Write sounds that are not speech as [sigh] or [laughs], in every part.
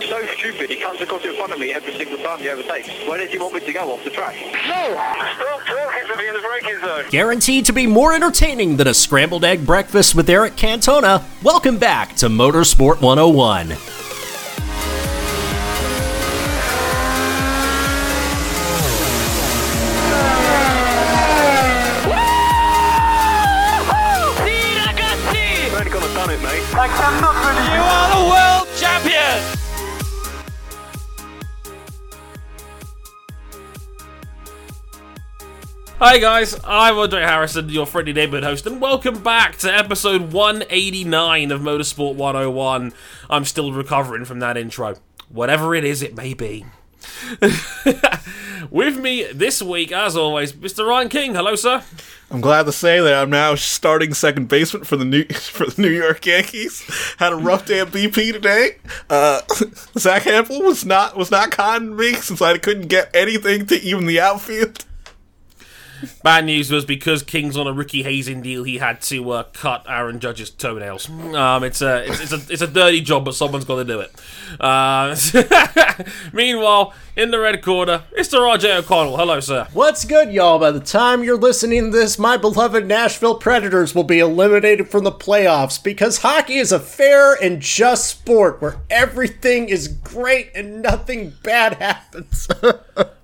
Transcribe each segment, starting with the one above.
So stupid, he comes across in front of me every single time he overtakes. Where does he want me to go off the track? No! Stop talking to me in the braking zone! Guaranteed to be more entertaining than a scrambled egg breakfast with Eric Cantona. Welcome back to Motorsport 101. I've only gonna done it, mate. I cannot believe You are the world Hi guys, I'm Andre Harrison, your friendly neighborhood host, and welcome back to episode 189 of Motorsport 101. I'm still recovering from that intro, whatever it is it may be. [laughs] With me this week, as always, Mr. Ryan King. Hello, sir. I'm glad to say that I'm now starting second baseman for the New [laughs] for the New York Yankees. Had a rough day at BP today. Uh, [laughs] Zack Hample was not was not kind to me since I couldn't get anything to even the outfield. Bad news was because King's on a rookie hazing deal, he had to uh, cut Aaron Judge's toenails. Um, it's a it's, it's a it's a dirty job, but someone's got to do it. Uh, [laughs] meanwhile, in the red corner, Mr. RJ O'Connell. Hello, sir. What's good, y'all? By the time you're listening to this, my beloved Nashville Predators will be eliminated from the playoffs because hockey is a fair and just sport where everything is great and nothing bad happens. [laughs]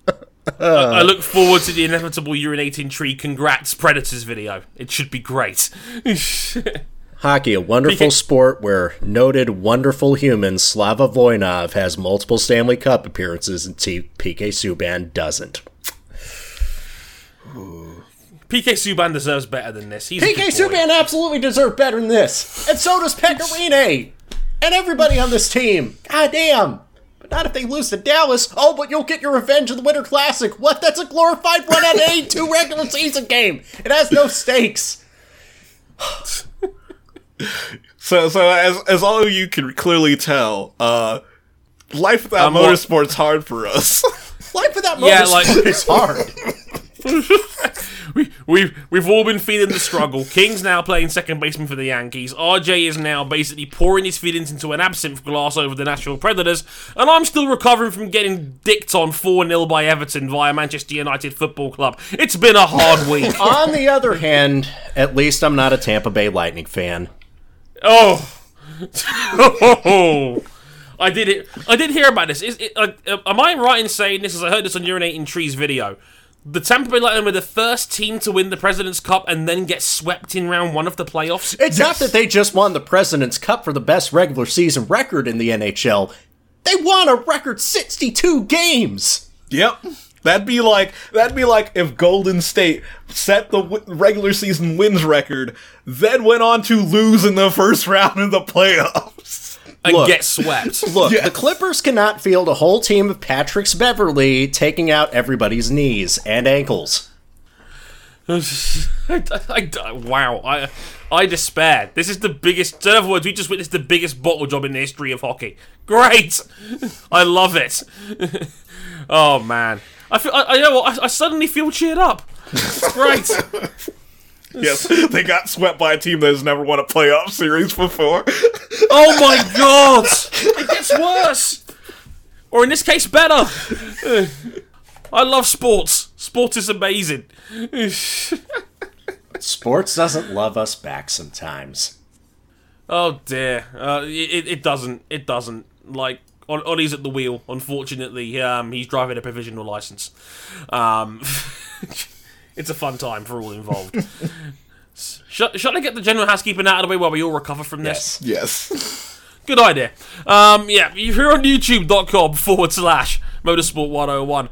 I look forward to the inevitable urinating tree. Congrats, Predators video. It should be great. [laughs] Hockey, a wonderful sport where noted wonderful human Slava Voynov has multiple Stanley Cup appearances and T- PK Subban doesn't. PK Subban deserves better than this. He's PK. Subban absolutely deserves better than this. And so does Pekka Rinne. And everybody on this team. God damn. But not if they lose to Dallas. Oh, but you'll get your revenge in the Winter Classic. What? That's a glorified run out of 82 regular season game. It has no stakes. [laughs] So so as as all of you can clearly tell, uh, life without I'm more- motorsport's hard for us. [laughs] Life without Yeah, motorsport like- is hard. [laughs] [laughs] We, we've we've all been feeling the struggle. King's now playing second baseman for the Yankees. RJ is now basically pouring his feelings into an absinthe glass over the Nashville Predators, and I'm still recovering from getting dicked on 4 0 by Everton via Manchester United Football Club. It's been a hard [laughs] week. On the other hand, at least I'm not a Tampa Bay Lightning fan. Oh. oh. [laughs] I did it. I did hear about this. Is it, uh, am I right in saying this? As I heard this on Urinating Trees video, the Tampa Bay Lightning were the first team to win the President's Cup and then get swept in round one of the playoffs. It's not that they just won the President's Cup for the best regular season record in the NHL. They won a record 62 games. yep. That'd be like that'd be like if Golden State set the w- regular season wins record, then went on to lose in the first [laughs] round of the playoffs. And Look. get swept. [laughs] Look, Yes. the Clippers cannot field a whole team of Patrick's Beverly taking out everybody's knees and ankles. [laughs] I, I- I- wow, I I despair. This is the biggest. In other words, we just witnessed the biggest bottle job in the history of hockey. Great, [laughs] I love it. oh man, I feel. I, I know. what, I, I suddenly feel cheered up. Great. [laughs] Yes, they got swept by a team that has never won a playoff series before. [laughs] Oh my god, it gets worse, or in this case, better. [laughs] I love sports. Sport is amazing. Sports doesn't love us back sometimes. Oh dear, uh, it, it doesn't. It doesn't. Like Ol- Ollie's at the wheel. Unfortunately, um, he's driving a provisional license. Um, it's a fun time for all involved. [laughs] Shall, shall I get the general housekeeping out of the way while we all recover from this? Yes. yes. [laughs] Good idea. Um, yeah, if you're on youtube.com forward slash motorsport 101,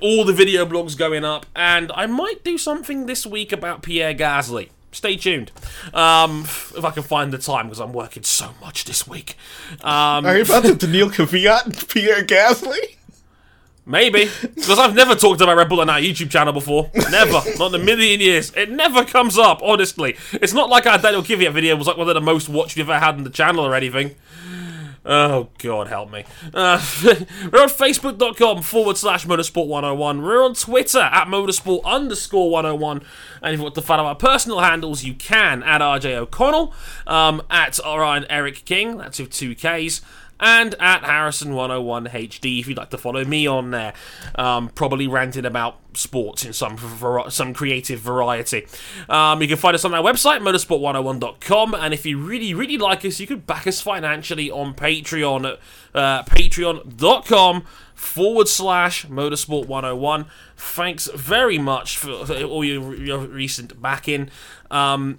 all the video blogs going up, and I might do something this week about Pierre Gasly. Stay tuned. Um, if I can find the time, because I'm working so much this week. Um, Are you about the [laughs] Daniil Kvyat Pierre Gasly? Maybe. Because I've never talked about Red Bull on our YouTube channel before. Never. [laughs] not in a million years. It never comes up, honestly. It's not like our Daniil Kvyat video was like one of the most watched we've ever had on the channel or anything. Oh, God, help me. Uh, [laughs] we're on Facebook.com forward slash Motorsport 101. We're on Twitter at Motorsport underscore 101. And if you want to follow our personal handles, you can at RJ O'Connell, um, at Ryan Eric King, that's with two Ks, and at Harrison101HD if you'd like to follow me on there. Um, probably ranting about sports in some some creative variety. Um, you can find us on our website, motorsport101.com, and if you really, really like us, you could back us financially on Patreon at uh, patreon.com forward slash motorsport 101 thanks very much for, for all your, your recent backing um,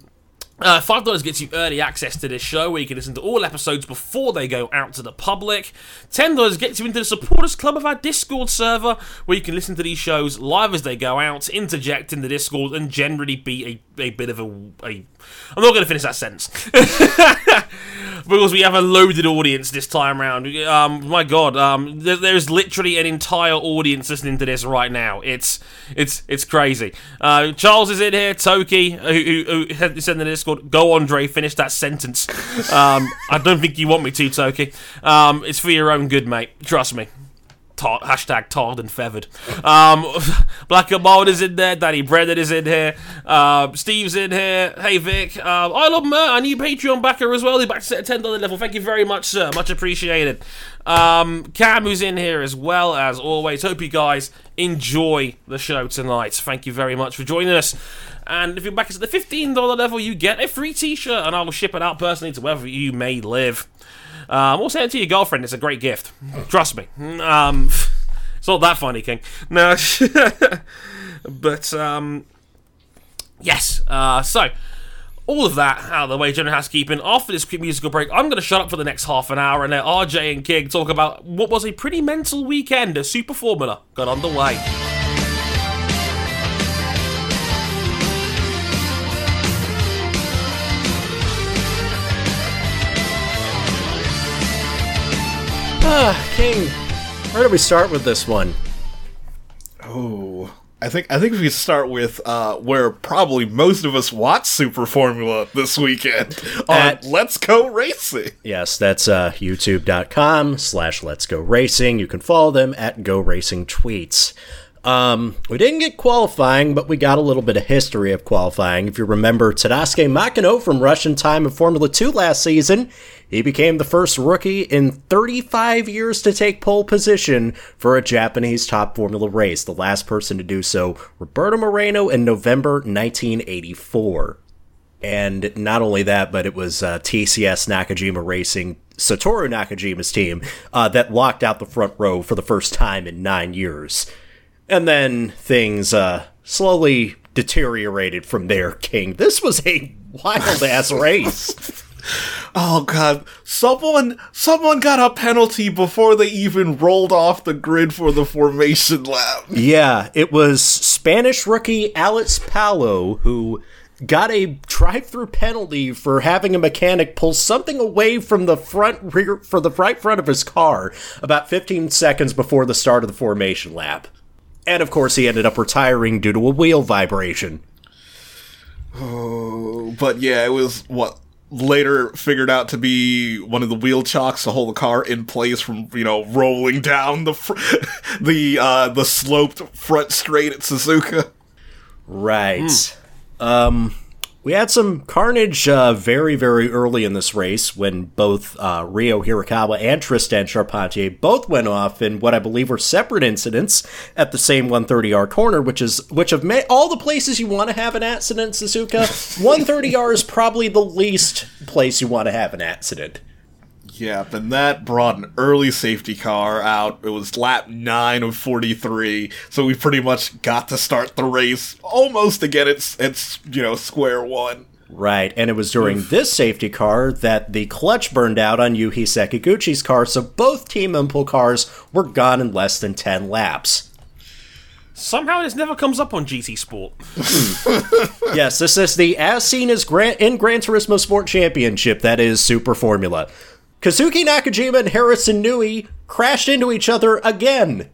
uh, Five dollars gets you early access to this show, where you can listen to all episodes before they go out to the public. Ten dollars gets you into the supporters club of our Discord server, where you can listen to these shows live as they go out, interject in the Discord, and generally be a, a bit of a, a. I'm not going to finish that sentence [laughs] because we have a loaded audience this time round. Um, my God, um, there, there's literally an entire audience listening to this right now. It's it's it's crazy. Uh, Charles is in here. Toki, who, who, who the Discord, "Go Andre, finish that sentence." Um, I don't think you want me to, Toki. Um, it's for your own good, mate. Trust me. Hashtag tarred and feathered. Um, [laughs] Black and Mild is in there. Danny Brennan is in here. Uh, Steve's in here. Hey Vic. Uh, I love Mert, our new Patreon backer as well. He's back to set a ten dollar level. Thank you very much, sir. Much appreciated. Um, Cam, who's in here as well as always. Hope you guys enjoy the show tonight. Thank you very much for joining us. And if you're back at the fifteen dollar level, you get a free T-shirt, and I will ship it out personally to wherever you may live. Um, or send it to your girlfriend. It's a great gift. Trust me. Um, [laughs] it's not that funny, King. No. [laughs] but, um, yes. Uh, so, all of that out of the way, general housekeeping. After this quick musical break, I'm going to shut up for the next half an hour and let RJ and King talk about what was a pretty mental weekend as Super Formula got underway. Ah, King, where do we start with this one? Oh, I think I think we start with uh, where probably most of us watch Super Formula this weekend [laughs] on At- Let's Go Racing. Yes, that's uh, youtube.com slash let's go racing. You can follow them at go racing tweets. Um, we didn't get qualifying, but we got a little bit of history of qualifying. If you remember Tadasuke Makino from Russian time in Formula 2 last season, he became the first rookie in 35 years to take pole position for a Japanese top Formula race. The last person to do so, Roberto Moreno, in November 1984. And not only that, but it was uh, TCS Nakajima Racing, Satoru Nakajima's team, uh, that locked out the front row for the first time in nine years. And then things uh, slowly deteriorated from there, King. This was a [laughs] wild ass race. Oh god, someone someone got a penalty before they even rolled off the grid for the formation lap. Yeah, it was Spanish rookie Alex Palou who got a drive-through penalty for having a mechanic pull something away from the front rear for the right front of his car about 15 seconds before the start of the formation lap. And of course, he ended up retiring due to a wheel vibration. Oh, But yeah, it was what later figured out to be one of the wheel chocks to hold the car in place from you know rolling down the fr- [laughs] the uh the sloped front straight at Suzuka. Right. Um, we had some carnage uh, very, very early in this race when both uh, Ryo Hirakawa and Tristan Charpentier both went off in what I believe were separate incidents at the same 130R corner, which is which of ma- all the places you want to have an accident, Suzuka, [laughs] 130R is probably the least place you want to have an accident. Yep, and that brought an early safety car out. It was lap 9 of 43, so we pretty much got to start the race almost again it's it's you know square one. Right, and it was during this safety car that the clutch burned out on Yuhi Sekiguchi's car, so both Team Impul cars were gone in less than 10 laps. Somehow this never comes up on GT Sport. [laughs] Yes, this is the as seen as Gran- in Gran Turismo Sport Championship, that is Super Formula. Kazuki Nakajima and Harrison Newey crashed into each other again.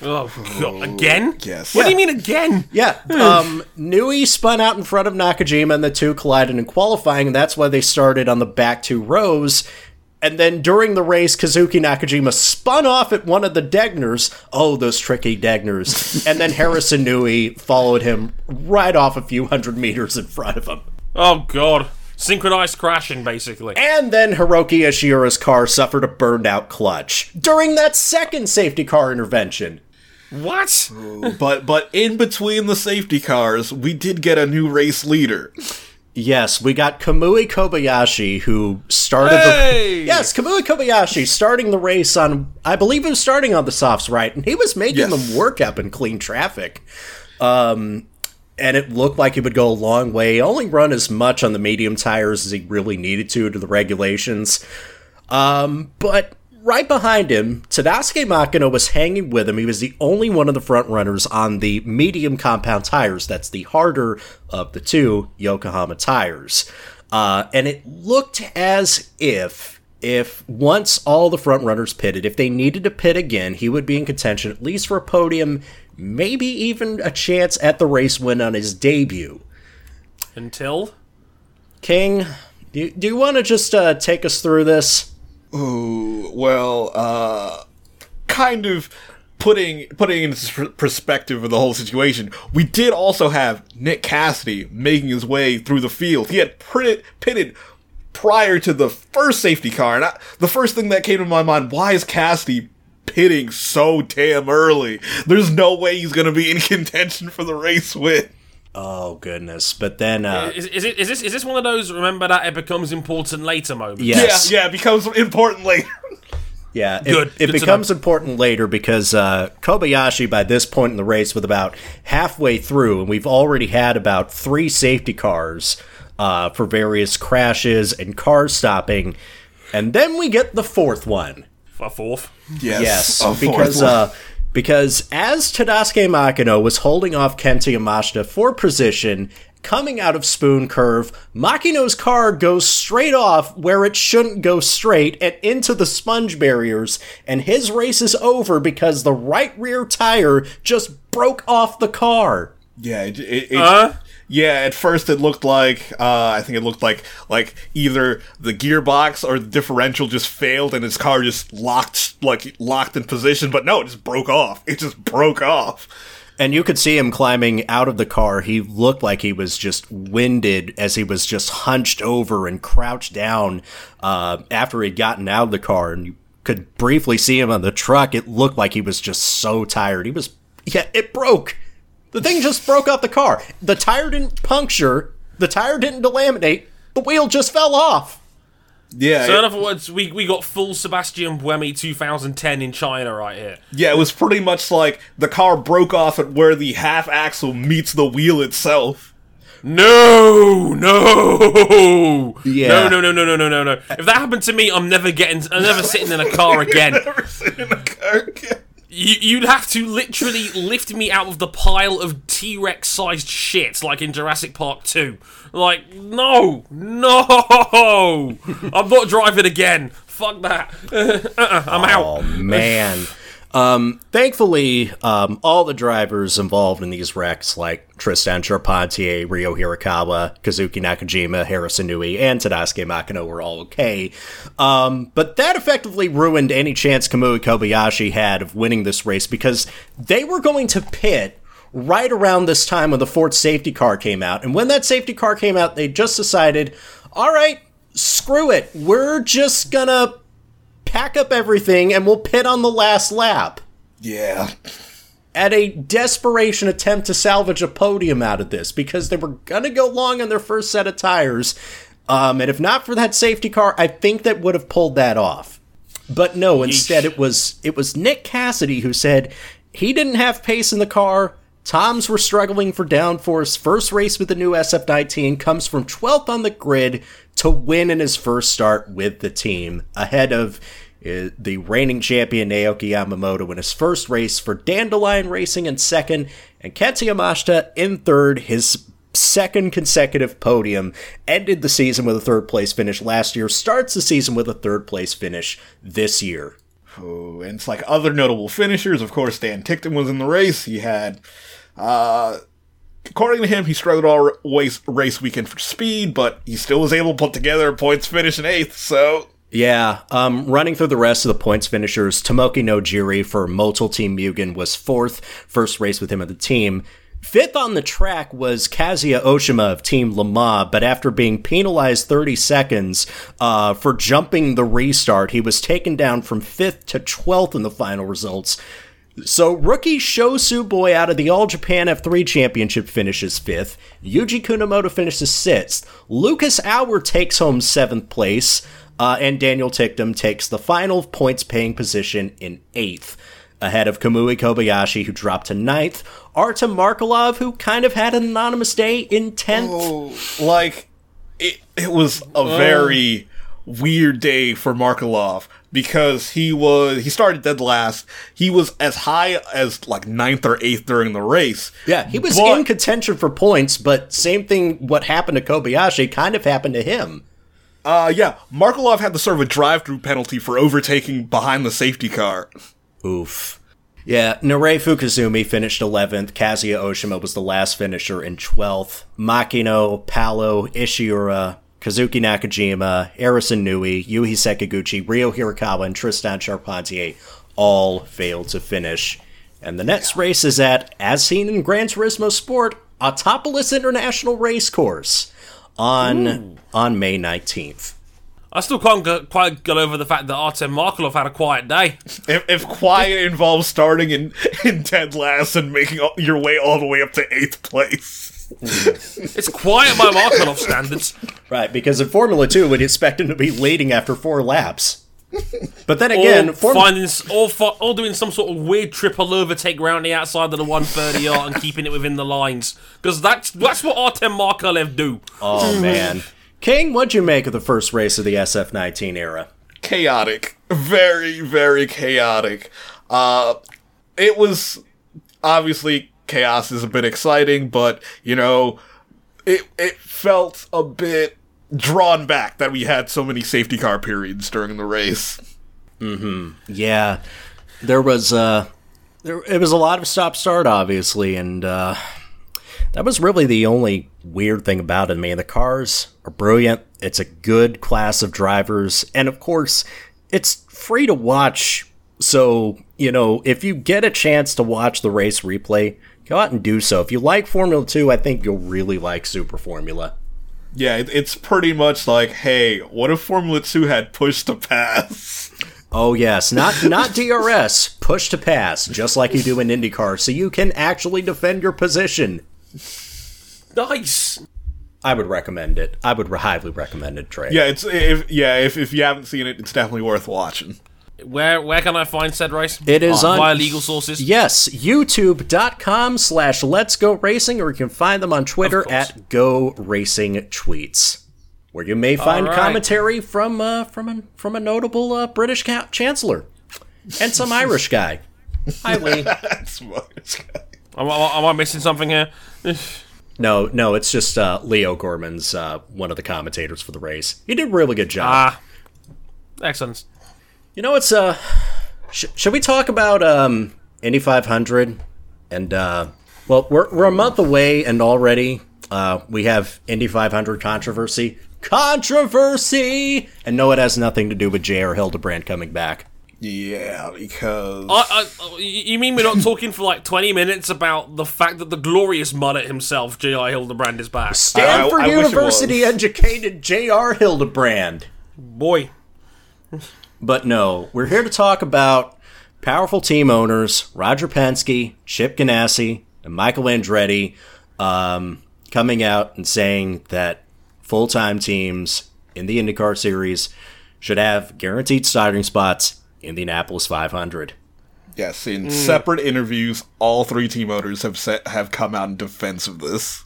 Oh, God. Again? yes. What do you mean again? Yeah, um, Newey spun out in front of Nakajima and the two collided in qualifying, and that's why they started on the back two rows. And then during the race, Kazuki Nakajima spun off at one of the Degners. Oh, those tricky Degners. and then Harrison Newey followed him right off a few hundred meters in front of him. Oh, God. Synchronized crashing, basically. And then Hiroki Ishiura's car suffered a burned out clutch during that second safety car intervention. What? but but in between the safety cars, we did get a new race leader. Yes, we got Kamui Kobayashi who started Hey! the Yes, Kamui Kobayashi starting the race on I believe he was starting on the softs right and he was making Yes. them work up in clean traffic. Um and it looked like he would go a long way. Only run as much on the medium tires as he really needed to to the regulations. Um, but right behind him, Tadasuke Makino was hanging with him. He was the only one of the front runners on the medium compound tires. That's the harder of the two Yokohama tires. Uh, and it looked as if if once all the front runners pitted, if they needed to pit again, he would be in contention at least for a podium, maybe even a chance at the race win on his debut. Until? King, do you, do you want to just uh, take us through this? Ooh, well, uh, kind of putting putting into perspective of the whole situation. We did also have Nick Cassidy making his way through the field. He had pitted, pitted prior to the first safety car, and I, the first thing that came to my mind: Why is Cassidy? Pitting so damn early. There's no way he's gonna be in [laughs] contention for the race win. Oh goodness! But then, uh, Is, is, it, is, this, is this one of those remember that it becomes important later moments? yes, Yeah, yeah, it becomes important later. yeah, it, Good. it Good becomes important later because uh, Kobayashi, by this point in the race, with about halfway through, and we've already had about three safety cars uh, for various crashes and car stopping, and then we get the fourth one. A fourth. Yes, a because one. uh, because as Tadasuke Makino was holding off Kenta Yamashita for position, coming out of Spoon Curve, Makino's car goes straight off where it shouldn't go straight and into the sponge barriers, and his race is over because the right rear tire just broke off the car. Yeah, it, it, it Huh? Yeah. At first, it looked like uh, I think it looked like like either the gearbox or the differential just failed and his car just locked like locked in position. But no, it just broke off. It just broke off. And you could see him climbing out of the car. He looked like he was just winded as he was just hunched over and crouched down uh, after he'd gotten out of the car. And you could briefly see him on the truck. It looked like he was just so tired. He was, yeah, it broke. The thing just broke off the car. The tire didn't puncture, the tire didn't delaminate, the wheel just fell off. Yeah, So, in other words, we, we got full Sebastian Buemi 2010 in China right here. yeah. It was pretty much like the car broke off at where the half axle meets the wheel itself. No, no, Yeah. no, no, no, no, no, no, no, no. If that happened to me, I'm never getting, I'm never sitting in a car [laughs] again. Never seen in a car again. You, you'd have to literally lift me out of the pile of T Rex sized shit, like in Jurassic Park 2. Like, no, no, I'm not driving again. Fuck that. [laughs] uh-uh, I'm Oh out. Oh, man. [laughs] Um, thankfully, um, all the drivers involved in these wrecks, like Tristan Charpentier, Ryo Hirakawa, Kazuki Nakajima, Harrison Newey, and Tadasuke Makino were all okay. Um, but that effectively ruined any chance Kamui Kobayashi had of winning this race because they were going to pit right around this time when the fourth safety car came out. And when that safety car came out, they just decided, all right, screw it. We're just gonna pack up everything and we'll pit on the last lap. Yeah. At a desperation attempt to salvage a podium out of this because they were gonna go long on their first set of tires. Um, and if not for that safety car, I think that would have pulled that off. But no, instead it was it was Nick Cassidy who said he didn't have pace in the car. Toms were struggling for downforce. First race with the new SF19 comes from 12th on the grid to win in his first start with the team, ahead of uh, the reigning champion Naoki Yamamoto in his first race for Dandelion Racing in second, and Kenta Yamashita in third. His second consecutive podium ended the season with a third place finish last year. Starts the season with a third place finish this year. Ooh, and it's like other notable finishers. Of course, Dan Ticktum was in the race. He had, uh, according to him, he struggled all race, weekend for speed, but he still was able to put together a points finish in eighth. So Yeah, um, running through the rest of the points finishers, Tomoki Nojiri for Motul Team Mugen was fourth, first race with him of the team. Fifth on the track was Kazuya Oshima of Team Lamar, but after being penalized 30 seconds uh, for jumping the restart, he was taken down from fifth to 12th in the final results. So rookie Sho Tsuboi out of the All Japan F3 Championship finishes fifth. Yuji Kunimoto finishes sixth. Lucas Auer takes home seventh place, uh, and Daniel Ticktum takes the final points paying position in eighth, ahead of Kamui Kobayashi, who dropped to ninth. Artem Markelov, who kind of had an anonymous day, in tenth. like it, it was a very weird day for Markelov because he was he started dead last. He was as high as like ninth or eighth during the race. Yeah, he was But- in contention for points, but same thing. What happened to Kobayashi kind of happened to him. Uh yeah, Markelov had to serve a drive-through penalty for overtaking behind the safety car. Oof. Yeah, Nirei Fukuzumi finished 11th. Kazuya Oshima was the last finisher in 12th. Makino, Palou, Ishiura, Kazuki Nakajima, Arison Newey, Yuhi Sekiguchi, Ryo Hirakawa, and Tristan Charpentier all failed to finish. And the next race is at, as seen in Gran Turismo Sport, Autopolis International Racecourse on on May 19th. I still can't get, quite get over the fact that Artem Markelov had a quiet day. If, if quiet involves starting in, in dead last and making all, your way all the way up to eighth place. It's quiet by Markelov standards. Right, because in Formula 2, we'd expect him to be leading after four laps. But then again, or Form- finding, s- or, fi- or doing some sort of weird triple overtake round the outside of the 130R and keeping it within the lines. Because that's that's what Artem Markelov do. Oh man. King, what'd you make of the first race of the SF19 era? chaotic very very chaotic uh it was obviously chaos is a bit exciting but you know it it felt a bit drawn back that we had so many safety car periods during the race Yeah, there was uh, there it was a lot of stop start, obviously, and uh, that was really the only weird thing about it. I mean, the cars are brilliant. It's a good class of drivers, and of course, it's free to watch. So you know, if you get a chance to watch the race replay, go out and do so. If you like Formula Two, I think you'll really like Super Formula. yeah it's pretty much like hey what if formula 2 had push to pass Oh yes, not not DRS, push to pass, just like you do in IndyCar, so you can actually defend your position. Nice. I would recommend it. I would highly recommend it, Trey. yeah it's if yeah if, if you haven't seen it it's definitely worth watching Where where can I find said race? It is Oh, on via legal sources. Yes, youtube.com slash let's go racing, or you can find them on Twitter at go racing tweets. Where you may find right. commentary from uh, from a from a notable uh, British ca- chancellor and some Irish guy. [laughs] Hi Lee. That's what- Am, I- am I missing something here? No, no, it's just uh, Leigh O'Gorman's uh, one of the commentators for the race. He did a really good job. Ah, excellent. You know, it's uh, sh- should we talk about um Indy 500 and uh, well, we're we're a month away and already uh we have Indy 500 controversy, controversy, and no, it has nothing to do with J.R. Hildebrand coming back. yeah because I, I, you mean we're not talking for like 20 minutes about the fact that the glorious mullet himself, J.R. Hildebrand, is back? Stanford I wish it University educated J.R. Hildebrand. Boy. But no, we're here to talk about powerful team owners Roger Penske, Chip Ganassi, and Michael Andretti um, coming out and saying that full time teams in the IndyCar series should have guaranteed starting spots in the Indianapolis 500. Yes, in separate interviews, all three team owners have set, have come out in defense of this.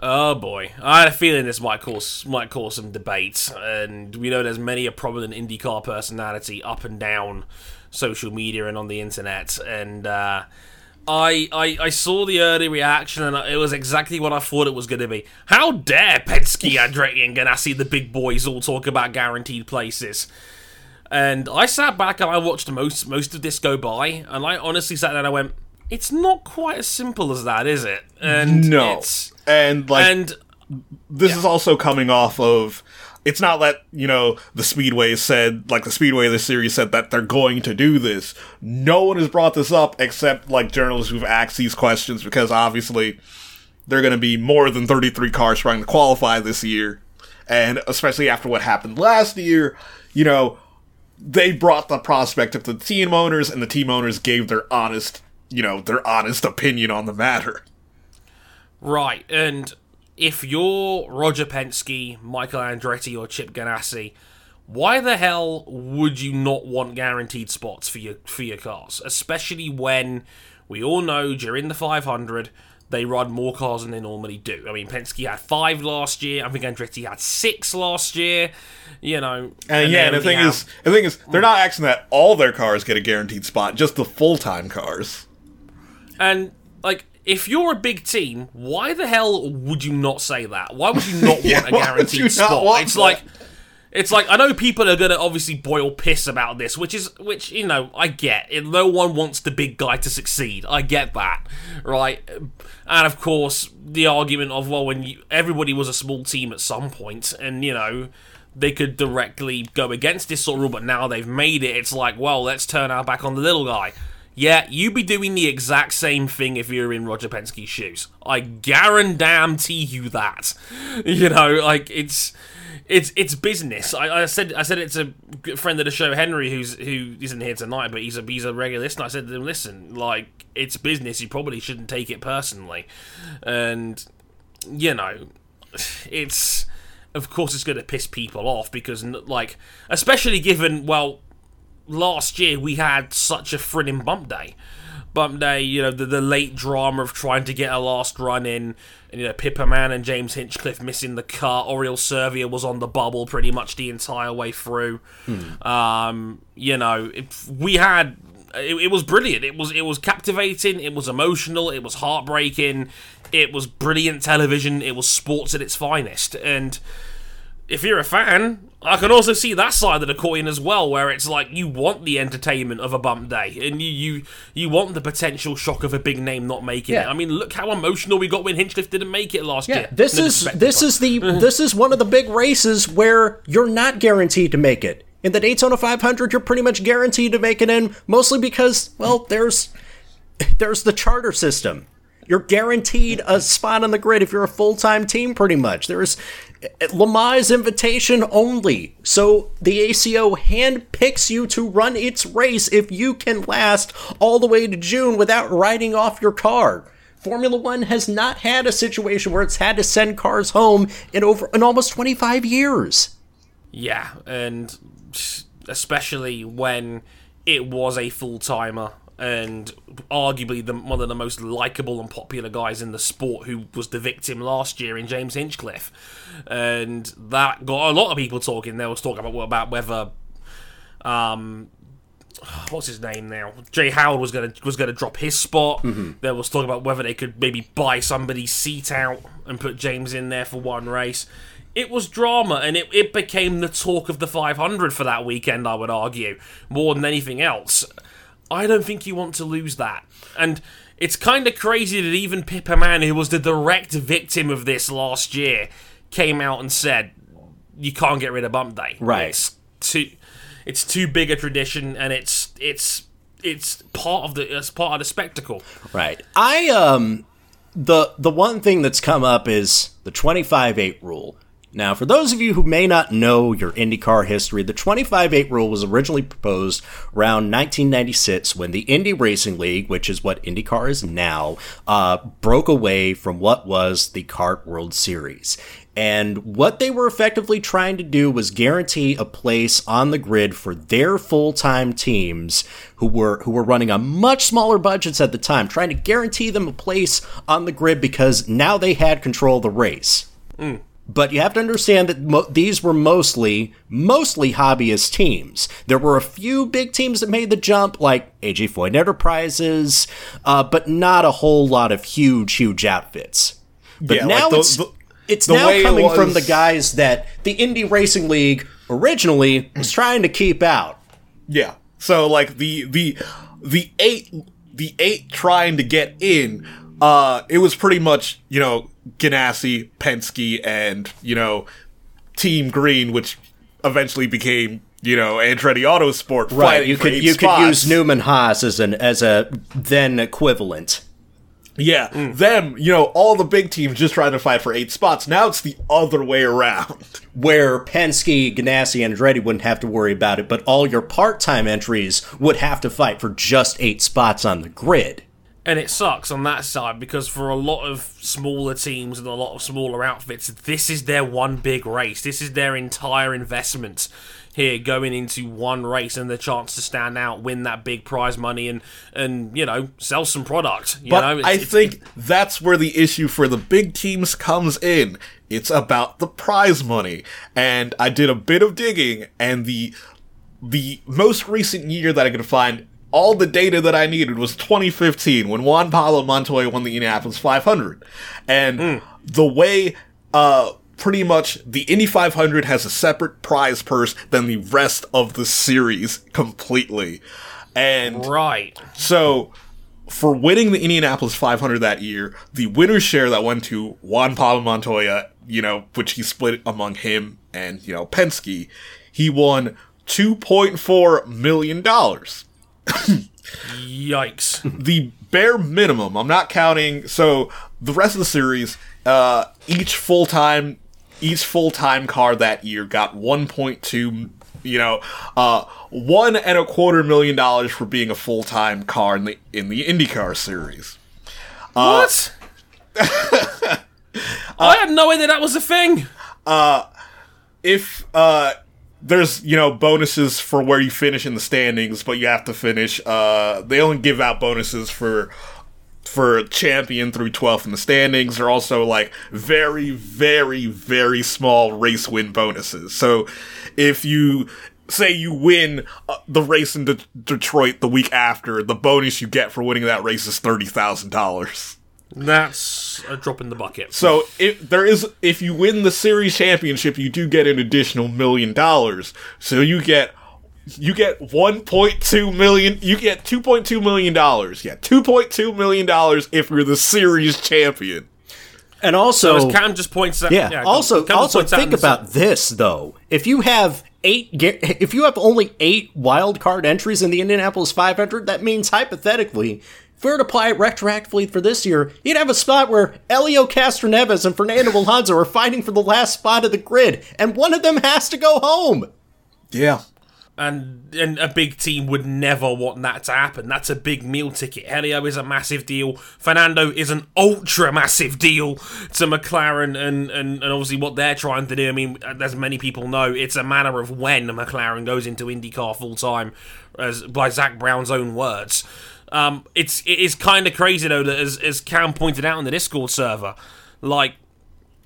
Oh boy, I had a feeling this might cause might cause some debate, and we know there's many a prominent IndyCar personality up and down social media and on the internet, and uh, I, I I saw the early reaction, and it was exactly what I thought it was going to be. How dare Penske, [laughs] Andretti, and Ganassi, the big boys, all talk about guaranteed places? And I sat back and I watched most most of this go by, and I honestly sat there and I went, "It's not quite as simple as that, is it?" And No, it's and like and this is also coming off of it's not that you know the speedway said like the speedway of the series said that they're going to do this. No one has brought this up except like journalists who've asked these questions because obviously there are going to be more than 33 cars trying to qualify this year. And especially after what happened last year you know they brought the prospect up to the team owners and the team owners gave their honest you know their honest opinion on the matter Right, and if you're Roger Penske, Michael Andretti, or Chip Ganassi, why the hell would you not want guaranteed spots for your for your cars? Especially when we all know during the 500 they run more cars than they normally do. I mean, Penske had five last year. I think Andretti had six last year. You know, and, yeah and the thing have- is the thing is they're not asking that all their cars get a guaranteed spot just the full-time cars And like, if you're a big team, why the hell would you not say that? Why would you not Yeah, [laughs] want a why would you guaranteed spot? It's that? like it's like I know people are gonna obviously boil piss about this, which is which you know I get. No one wants the big guy to succeed. I get that, right? And of course, the argument of well, when you, everybody was a small team at some point, and you know they could directly go against this sort of rule, but now they've made it. It's like, well, let's turn our back on the little guy. Yeah, you'd be doing the exact same thing if you were in Roger Penske's shoes. I guarantee you that. [laughs] You know, like it's it's it's business. I, I said I said it's a friend of the show, Henry, who's who isn't here tonight, but he's a he's a regular listener. I said to him, listen, like it's business. You probably shouldn't take it personally, and you know, [sighs] it's of course it's going to piss people off because like especially given well last year we had such a thrilling bump day. Bump day, you know, the, the late drama of trying to get a last run in, and, you know, Pippa Mann and James Hinchcliffe missing the cut. Oriol Servia was on the bubble pretty much the entire way through. Um, you know, if we had. It, it was brilliant. It was it was captivating. It was emotional. It was heartbreaking. It was brilliant television. It was sports at its finest. And if you're a fan, I can also see that side of the coin as well, where it's like you want the entertainment of a bump day, and you you, you want the potential shock of a big name not making it. I mean, look how emotional we got when Hinchcliffe didn't make it last Yeah, year. this No is this but- is the [laughs] this is one of the big races where you're not guaranteed to make it. In the Daytona 500, you're pretty much guaranteed to make it in, mostly because well, there's there's the charter system. You're guaranteed a spot on the grid if you're a full time team, pretty much. There's Le Mans's invitation only. So the ACO handpicks you to run its race if you can last all the way to June without riding off your car. Formula One has not had a situation where it's had to send cars home in over in almost 25 years. Yeah, and especially when it was a full timer and arguably the, one of the most likable and popular guys in the sport who was the victim last year in James Hinchcliffe. And that got a lot of people talking. There was talk about, about whether um what's his name now? Jay Howard was gonna was gonna drop his spot. There was talk about whether they could maybe buy somebody's seat out and put James in there for one race. It was drama, and it, it became the talk of the 500 for that weekend. I would argue more than anything else. I don't think you want to lose that, and it's kind of crazy that even Pippa Mann, who was the direct victim of this last year, came out and said you can't get rid of bump day. Right. It's too it's too big a tradition and it's it's it's part of the it's part of the spectacle. Right. I um the the one thing that's come up is the 25-8 rule. Now, for those of you who may not know your IndyCar history, the 25-8 rule was originally proposed around 1996 when the Indy Racing League, which is what IndyCar is now, uh, broke away from what was the CART World Series. And what they were effectively trying to do was guarantee a place on the grid for their full-time teams who were who were running on much smaller budgets at the time, trying to guarantee them a place on the grid because now they had control of the race. But you have to understand that mo- these were mostly mostly hobbyist teams. There were a few big teams that made the jump, like AJ Foyt Enterprises, uh, but not a whole lot of huge, huge outfits. But Yeah, now like the- it's the- it's the now way it coming from the guys that the Indy Racing League originally was trying to keep out. Yeah. So like the the the eight the eight trying to get in, uh, it was pretty much you know Ganassi, Penske, and you know Team Green, which eventually became you know Andretti Autosport. Right, you could you spots. could use Newman Haas as an as a then equivalent. Yeah, Mm. them, you know, all the big teams just trying to fight for eight spots. Now it's the other way around. [laughs] where Penske, Ganassi, and Andretti wouldn't have to worry about it, but all your part-time entries would have to fight for just eight spots on the grid. And it sucks on that side because for a lot of smaller teams and a lot of smaller outfits, this is their one big race. This is their entire investment here going into one race and the chance to stand out, win that big prize money, and and you know sell some product. You But know, It's- I it's- think that's where the issue for the big teams comes in. It's about the prize money. And I did a bit of digging, and the the most recent year that I could find all the data that I needed was 2015 when Juan Pablo Montoya won the Indianapolis 500. And the way uh pretty much the Indy 500 has a separate prize purse than the rest of the series completely. And right. so, for winning the Indianapolis 500 that year, the winner's share that went to Juan Pablo Montoya, you know, which he split among him and, you know, Penske, he won $2.4 million. Yikes. [laughs] The bare minimum, I'm not counting, so the rest of the series, uh, each full time, each full time car that year got 1.2 you know, uh, one and a quarter million dollars for being a full time car in the in the IndyCar series. what? [laughs] I had no idea that was a thing. Uh if uh there's you know bonuses for where you finish in the standings but you have to finish uh they only give out bonuses for for champion through 12th in the standings. Are also like very very very small race win bonuses. So if you say you win uh, the race in De- detroit the week after the bonus you get for winning that race is $30000 That's a drop in the bucket. So if there is, if you win the series championship, you do get an additional million dollars. So you get, you get 1.2 million. You get 2.2 million dollars. Yeah, 2.2 million dollars if you're the series champion. And also, So as Cam just points out, yeah. go- also, Cam also points out think the- about this though. If you have eight, if you have only eight wild card entries in the Indianapolis 500, that means hypothetically, if we were to apply it retroactively for this year, you'd have a spot where Elio Castroneves and Fernando Alonso are fighting for the last spot of the grid, and one of them has to go home. Yeah. and and a big team would never want that to happen. That's a big meal ticket. Helio is a massive deal. Fernando is an ultra massive deal to McLaren, and, and, and obviously what they're trying to do. I mean, as many people know, it's a matter of when McLaren goes into IndyCar full time, as by Zak Brown's own words. Um, it's it is kind of crazy though that as as Cam pointed out in the Discord server, like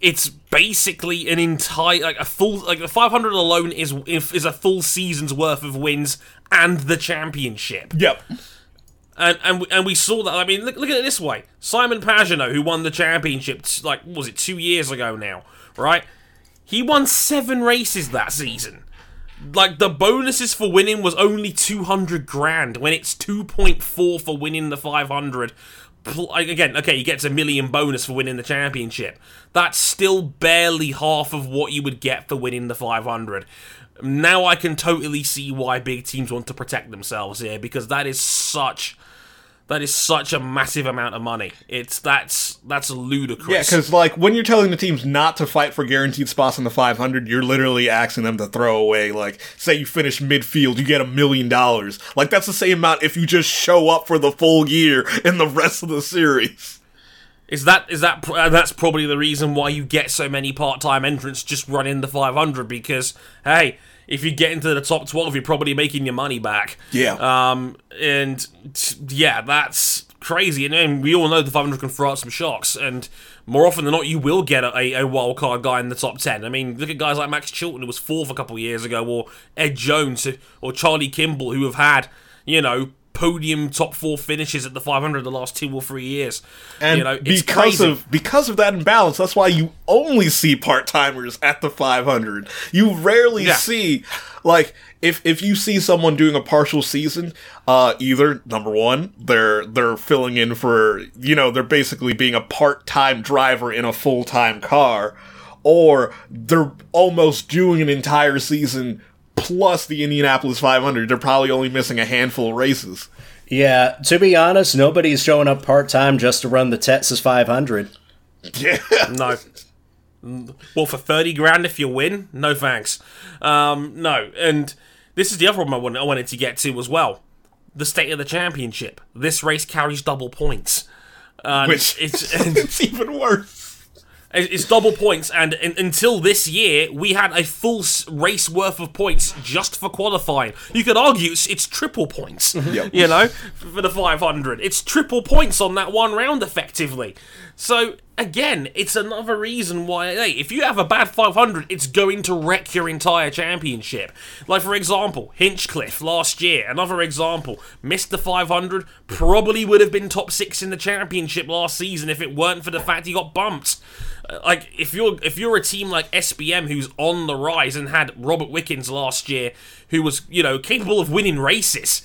it's basically an entire like a full like the 500 alone is is a full season's worth of wins and the championship. Yep. and and we, and we saw that I mean look, look at it this way. Simon Pagenaud who won the championship like was it 2 years ago now right? He won 7 races that season like the bonuses for winning was only 200 grand when it's 2.4 for winning the 500 like, again okay he gets a million bonus for winning the championship. That's still barely half of what you would get for winning the 500 now i can totally see why big teams want to protect themselves here because that is such that is such a massive amount of money it's that's that's ludicrous Yeah, because like when you're telling the teams not to fight for guaranteed spots in the 500, you're literally asking them to throw away. Like, say you finish midfield, you get a million dollars. Like that's the same amount if you just show up for the full year in the rest of the series. Is that is that uh, that's probably the reason why you get so many part-time entrants just running the 500 because hey, if you get into the top 12, you're probably making your money back. Yeah. Um, and t- yeah, that's crazy. And, and we all know the 500 can throw out some shocks, and more often than not, you will get a, a wild card guy in the top 10. I mean, look at guys like Max Chilton, who was fourth a couple of years ago, or Ed Jones, or Charlie Kimball, who have had, you know, podium top four finishes at the 500 the last two or three years. And you know, it's because crazy. of because of that imbalance, that's why you only see part timers at the 500. You rarely Yeah. see like if if you see someone doing a partial season, uh, either number one they're they're filling in for you know they're basically being a part time driver in a full time car, or they're almost doing an entire season plus the Indianapolis 500. They're probably only missing a handful of races. Yeah, to be honest, nobody's showing up part time just to run the Texas 500. Yeah. [laughs] No. Well, for 30 grand if you win, no thanks. Um, no, and this is the other one I wanted, I wanted to get to as well. The state of the championship. This race carries double points. And Which it's, and [laughs] it's even worse. It's double points, and in, until this year, we had a full race worth of points just for qualifying. You could argue it's, it's triple points, Yep. [laughs] you know, for the 500. It's triple points on that one round, effectively. So, again, it's another reason why, hey, if you have a bad 500, it's going to wreck your entire championship. Like, for example, Hinchcliffe last year, another example, missed the 500, probably would have been top six in the championship last season if it weren't for the fact he got bumped. Uh, Like if you're if you're a team like SPM who's on the rise and had Robert Wickens last year, who was you know capable of winning races,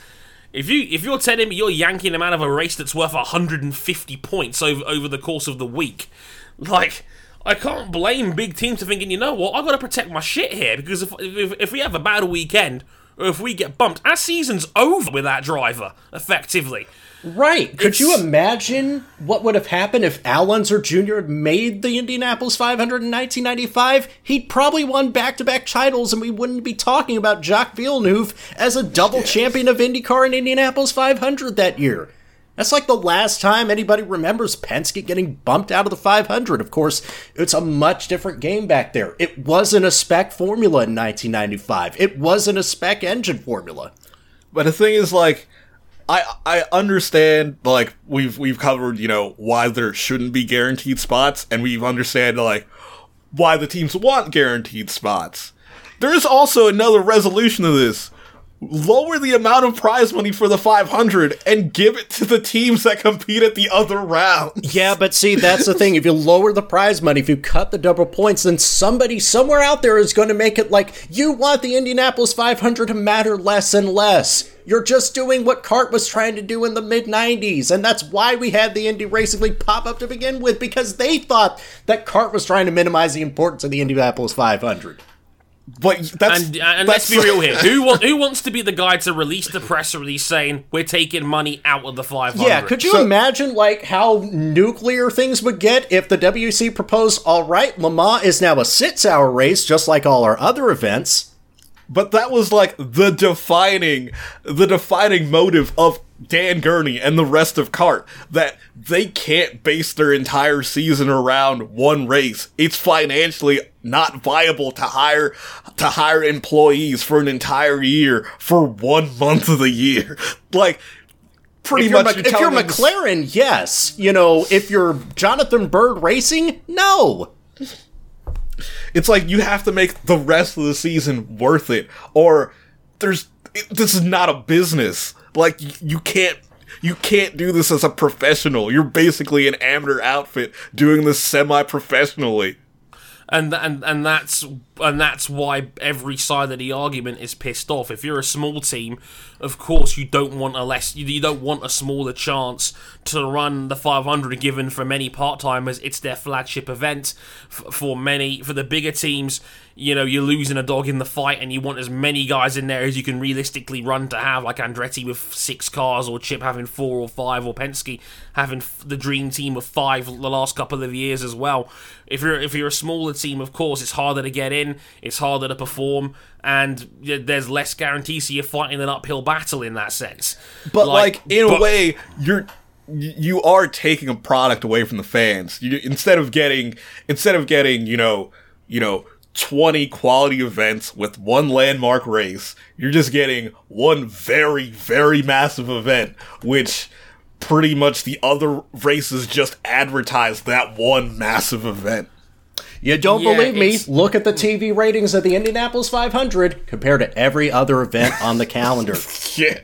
if you if you're telling me you're yanking him out of a race that's worth 150 points over over the course of the week, like I can't blame big teams for thinking you know what I've got to protect my shit here because if, if if we have a bad weekend or if we get bumped, our season's over with that driver effectively. Right. Could you imagine what would have happened if Al Unser Jr. had made the Indianapolis 500 in 1995? He'd probably won back to back titles, and we wouldn't be talking about Jacques Villeneuve as a double champion of IndyCar in Indianapolis 500 that year. That's like the last time anybody remembers Penske getting bumped out of the 500. Of course, it's a much different game back there. It wasn't a spec formula in 1995, it wasn't a spec engine formula. But the thing is, like, I I understand like we've we've covered you know why there shouldn't be guaranteed spots, and we've understand like why the teams want guaranteed spots. There is also another resolution to this. Lower the amount of prize money for the 500 and give it to the teams that compete at the other round. Yeah, but see, that's the thing. If you lower the prize money, if you cut the double points, then somebody somewhere out there is going to make it like you want the Indianapolis 500 to matter less and less. You're just doing what CART was trying to do in the mid 90s, and that's why we had the Indy Racing League pop up to begin with, because they thought that CART was trying to minimize the importance of the Indianapolis 500. But that's And, uh, and let's be real here. [laughs] Who want, who wants to be the guy to release the press release saying we're taking money out of the 500? Yeah, could you So- imagine like how nuclear things would get if the WC proposed, all right, Le Mans is now a six-hour race, just like all our other events. But that was like the defining, the defining motive of Dan Gurney and the rest of CART that they can't base their entire season around one race. It's financially not viable to hire to hire employees for an entire year for one month of the year. [laughs] Like pretty If you're, much, if you're telling them McLaren, yes. You know, if you're Jonathan Byrd Racing, no. It's like you have to make the rest of the season worth it, or there's this is not a business. Like you can't you can't do this as a professional. You're basically an amateur outfit doing this semi-professionally. And and and that's and that's why every side of the argument is pissed off. If you're a small team, of course you don't want a less you, don't want a smaller chance to run the 500. Given for many part timers, it's their flagship event. For many, for the bigger teams, you know you're losing a dog in the fight, and you want as many guys in there as you can realistically run to have, like Andretti with six cars, or Chip having four or five, or Penske having f- the dream team of five the last couple of years as well. If you're if you're a smaller team, of course, it's harder to get in, it's harder to perform, and there's less guarantee. So you're fighting an uphill battle in that sense. But like, in but- a way, you're you are taking a product away from the fans. You, instead of getting instead of getting you know you know. 20 quality events with one landmark race. You're just getting one very, very massive event, which pretty much the other races just advertise that one massive event. You don't Yeah, believe me? Look at the TV ratings of the Indianapolis 500 compared to every other event on the calendar. [laughs] Yeah.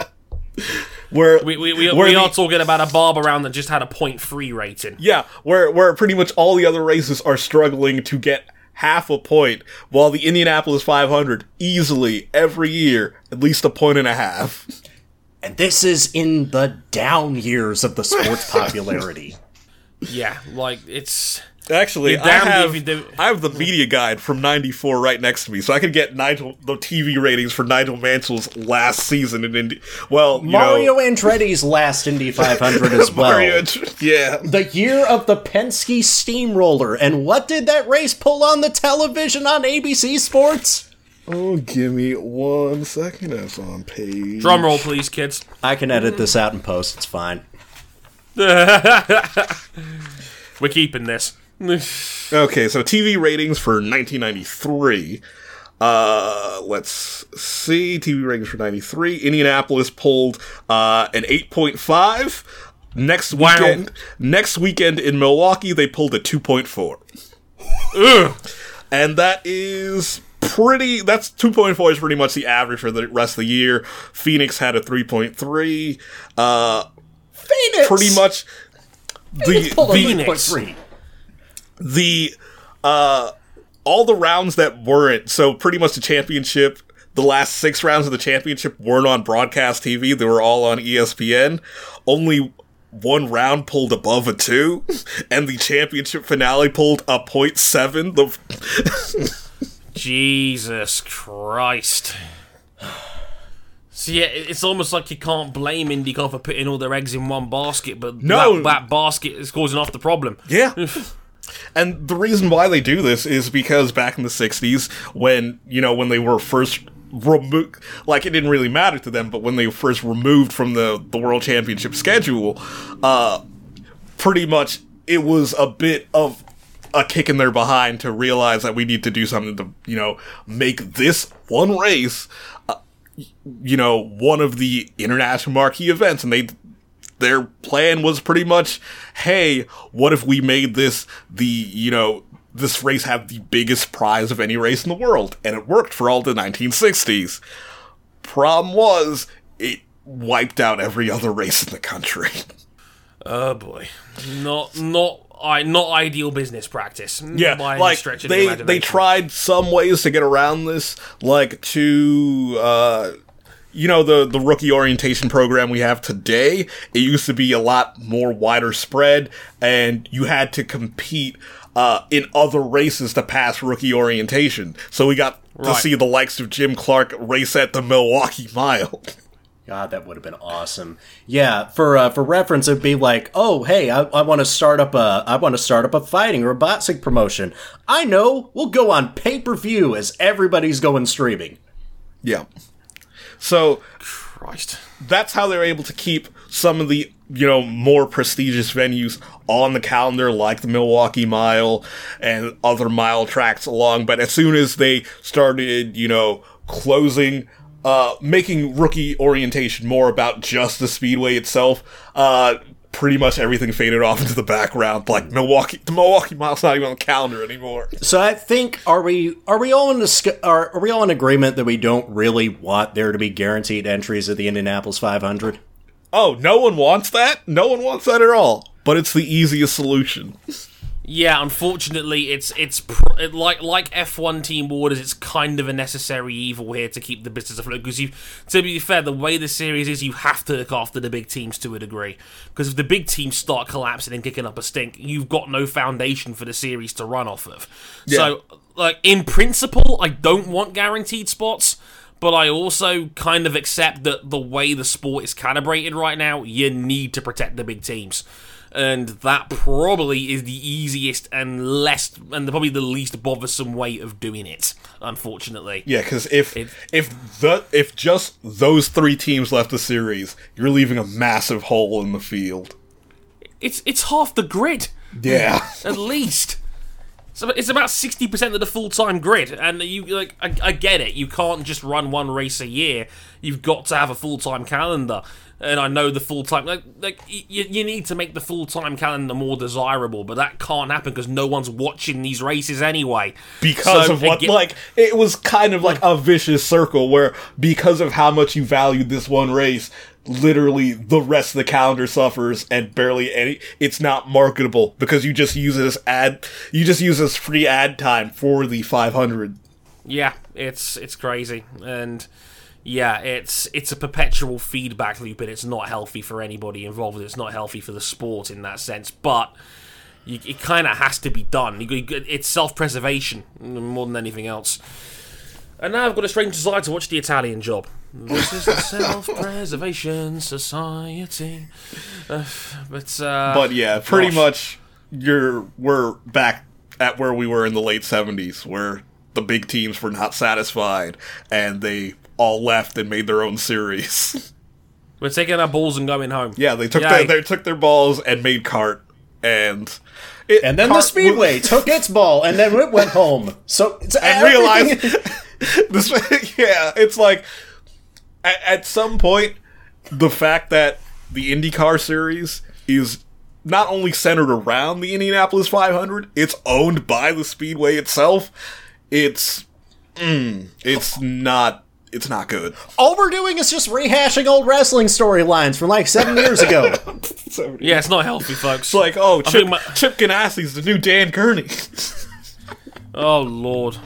Where We, we, we, where we the- are talking about a bob around that just had a 0.3 rating. Yeah, where where pretty much all the other races are struggling to get half a point, while the Indianapolis 500 easily every year at least a point and a half. and this is in the down years of the sport's [laughs] popularity. Yeah, like it's Actually, I have if I have the media guide from '94 right next to me, so I could get Nigel the TV ratings for Nigel Mansell's last season in Indy. Well, you Mario know, Andretti's last Indy 500 as [laughs] well. Mario, yeah. The year of the Penske Steamroller, and what did that race pull on the television on ABC Sports? Oh, give me one second. That's on page. Drum roll, please, kids. I can edit this out in post. It's fine. [laughs] We're keeping this. [laughs] Okay, so TV ratings for 1993. Uh, let's see. TV ratings for 93. Indianapolis pulled uh, an 8.5. Next Wow. weekend, next weekend in Milwaukee, they pulled a 2.4. And that is pretty. That's 2.4 is pretty much the average for the rest of the year. Phoenix had a 3.3. Uh, Phoenix! pretty much the Pulled the, Phoenix. 3.3. the uh all the rounds that weren't so pretty much the championship the last six rounds of the championship weren't on broadcast tv they were all on espn only one round pulled above a two [laughs] and the championship finale pulled a 0.7 the [laughs] Jesus Christ. So yeah, it's almost like you can't blame IndyCar for putting all their eggs in one basket, but No. that, that basket is causing half the problem. Yeah. [laughs] and the reason why they do this is because back in the 60s, when, you know, when they were first removed, like it didn't really matter to them, but when they were first removed from the, the World Championship schedule, uh, pretty much it was a bit of a kick in their behind to realize that we need to do something to, you know, make this one race, uh, you know, one of the international marquee events. And they their plan was pretty much, hey, what if we made this the, you know, this race have the biggest prize of any race in the world? And it worked for all the 1960s. Problem was, it wiped out every other race in the country. [laughs] Oh boy, not not I not ideal business practice. Yeah, by like stretch of the they they tried some ways to get around this, like to uh, you know the the rookie orientation program we have today. It used to be a lot more wider spread, and you had to compete uh, in other races to pass rookie orientation. So we got to see the likes of Jim Clark race at the Milwaukee Mile. God, that would have been awesome. Yeah, for uh, for reference, it'd be like, oh, hey, I, I want to start up a I want to start up a fighting or a boxing promotion. I know, we'll go on pay per view as everybody's going streaming. yeah. So Christ. that's how they're able to keep some of the you know more prestigious venues on the calendar like the Milwaukee Mile and other mile tracks along but as soon as they started you know closing uh making rookie orientation more about just the speedway itself uh pretty much everything faded off into the background. Like Milwaukee the Milwaukee Mile's not even on the calendar anymore. So I think are we are we all in dis- are, are we all in agreement that we don't really want there to be guaranteed entries at the Indianapolis 500? oh no one wants that? No one wants that at all. But it's the easiest solution Yeah, unfortunately, it's it's pr- it, like like F1 team orders. It's kind of a necessary evil here to keep the business afloat. Because you, to be fair, the way the series is, you have to look after the big teams to a degree. Because if the big teams start collapsing and kicking up a stink, you've got no foundation for the series to run off of. So, like in principle, I don't want guaranteed spots. But I also kind of accept that the way the sport is calibrated right now, you need to protect the big teams and that probably is the easiest and less and probably the least bothersome way of doing it unfortunately. Yeah, because if if the if just those three teams left the series, you're leaving a massive hole in the field. it's it's half the grid. Yeah, [laughs] at least. So it's about 60% of the full-time grid and you like I, I get it. You can't just run one race a year. You've got to have a full-time calendar and I know the full-time like, like y- you, you need to make the full-time calendar more desirable but that can't happen because no one's watching these races anyway because So, of what again- like it was kind of like a vicious circle where because of how much you valued this one race, literally the rest of the calendar suffers and barely any. It's not marketable because you just use it as ad. You just use this free ad time for the 500. Yeah, it's it's crazy, and yeah, it's it's a perpetual feedback loop, and it's not healthy for anybody involved. It's not healthy for the sport in that sense. But you, it kind of has to be done. You, you- it's self-preservation more than anything else. And now I've got a strange desire to watch the Italian Job. This is the [laughs] Self-Preservation Society. Uh, but uh, But yeah, pretty gosh. much you're we're back at where we were in the late seventies, where the big teams were not satisfied and they all left and made their own series. [laughs] we're taking our balls and going home. yeah, they took Yay. their, they took their balls and made cart and it, And then the Cart Speedway [laughs] took its ball, and then it went home. So it's and realized [laughs] this yeah it's like at, at some point the fact that the indycar series is not only centered around the indianapolis 500 it's owned by the speedway itself it's mm, it's not it's not good all we're doing is just rehashing old wrestling storylines from like seven years ago. [laughs] so Yeah, it's not healthy, folks. it's like oh chip, think my- chip Ganassi's the new dan gurney [laughs] oh lord.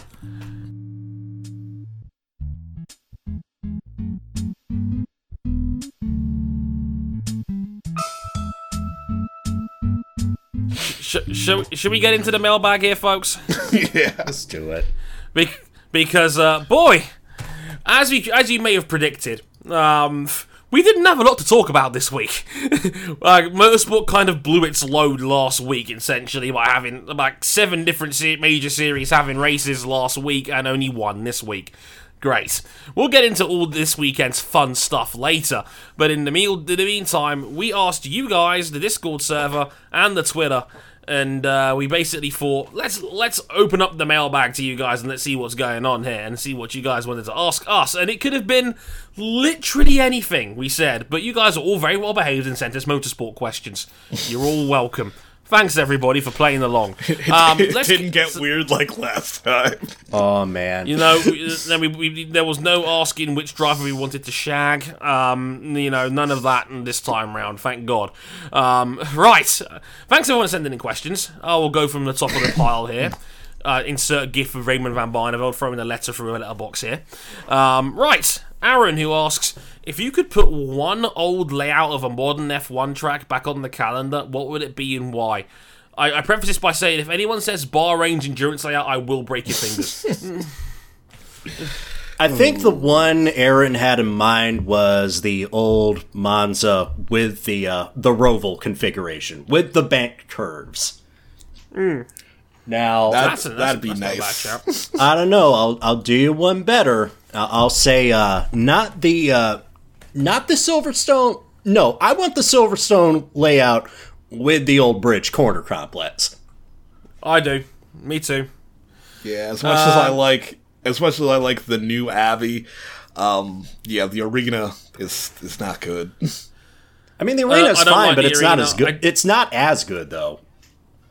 Sh- shall, shall we get into the mailbag here, folks? [laughs] yeah Let's do it. Be- because, uh, boy, [laughs] as we as you may have predicted, um, we didn't have a lot to talk about this week. [laughs] like motorsport kind of blew its load last week, essentially by having like seven different se- major series having races last week and only one this week. Great. We'll get into all this weekend's fun stuff later, but in the, meal, in the meantime, we asked you guys, the Discord server and the Twitter, and uh, we basically thought let's let's open up the mailbag to you guys and let's see what's going on here and see what you guys wanted to ask us. And it could have been literally anything we said, but you guys are all very well behaved and sent us motorsport questions. You're all welcome. Thanks everybody for playing along. [laughs] Um, it let's didn't get weird like last time Oh man. you know, then we, we, there was no asking which driver we wanted to shag. Um, you know, none of that in this time round. Thank God. Um, right. Thanks everyone for sending in questions. I will go from the top of the pile here. Uh, insert GIF of Raymond Van Barneveld throwing a letter through a letterbox here. Um, right. Aaron, who asks if you could put one old layout of a modern F1 track back on the calendar, what would it be and why? I, I preface this by saying if anyone says Bahrain endurance layout, I will break your fingers. [laughs] I think the one Aaron had in mind was the old Monza with the uh, the Roval configuration with the bank curves. Now That's a- that's that'd be that's not a bad nice. I don't know. I'll I'll do you one better. Uh, I'll say uh, not the uh, not the Silverstone. No, I want the Silverstone layout with the old bridge corner complex. I do. Me too. Yeah, as much as I like, as much as I like the new Abbey, um, yeah, the arena is is not good. I mean, the arena's I don't fine, mind but the it's not as good. I- It's not as good though.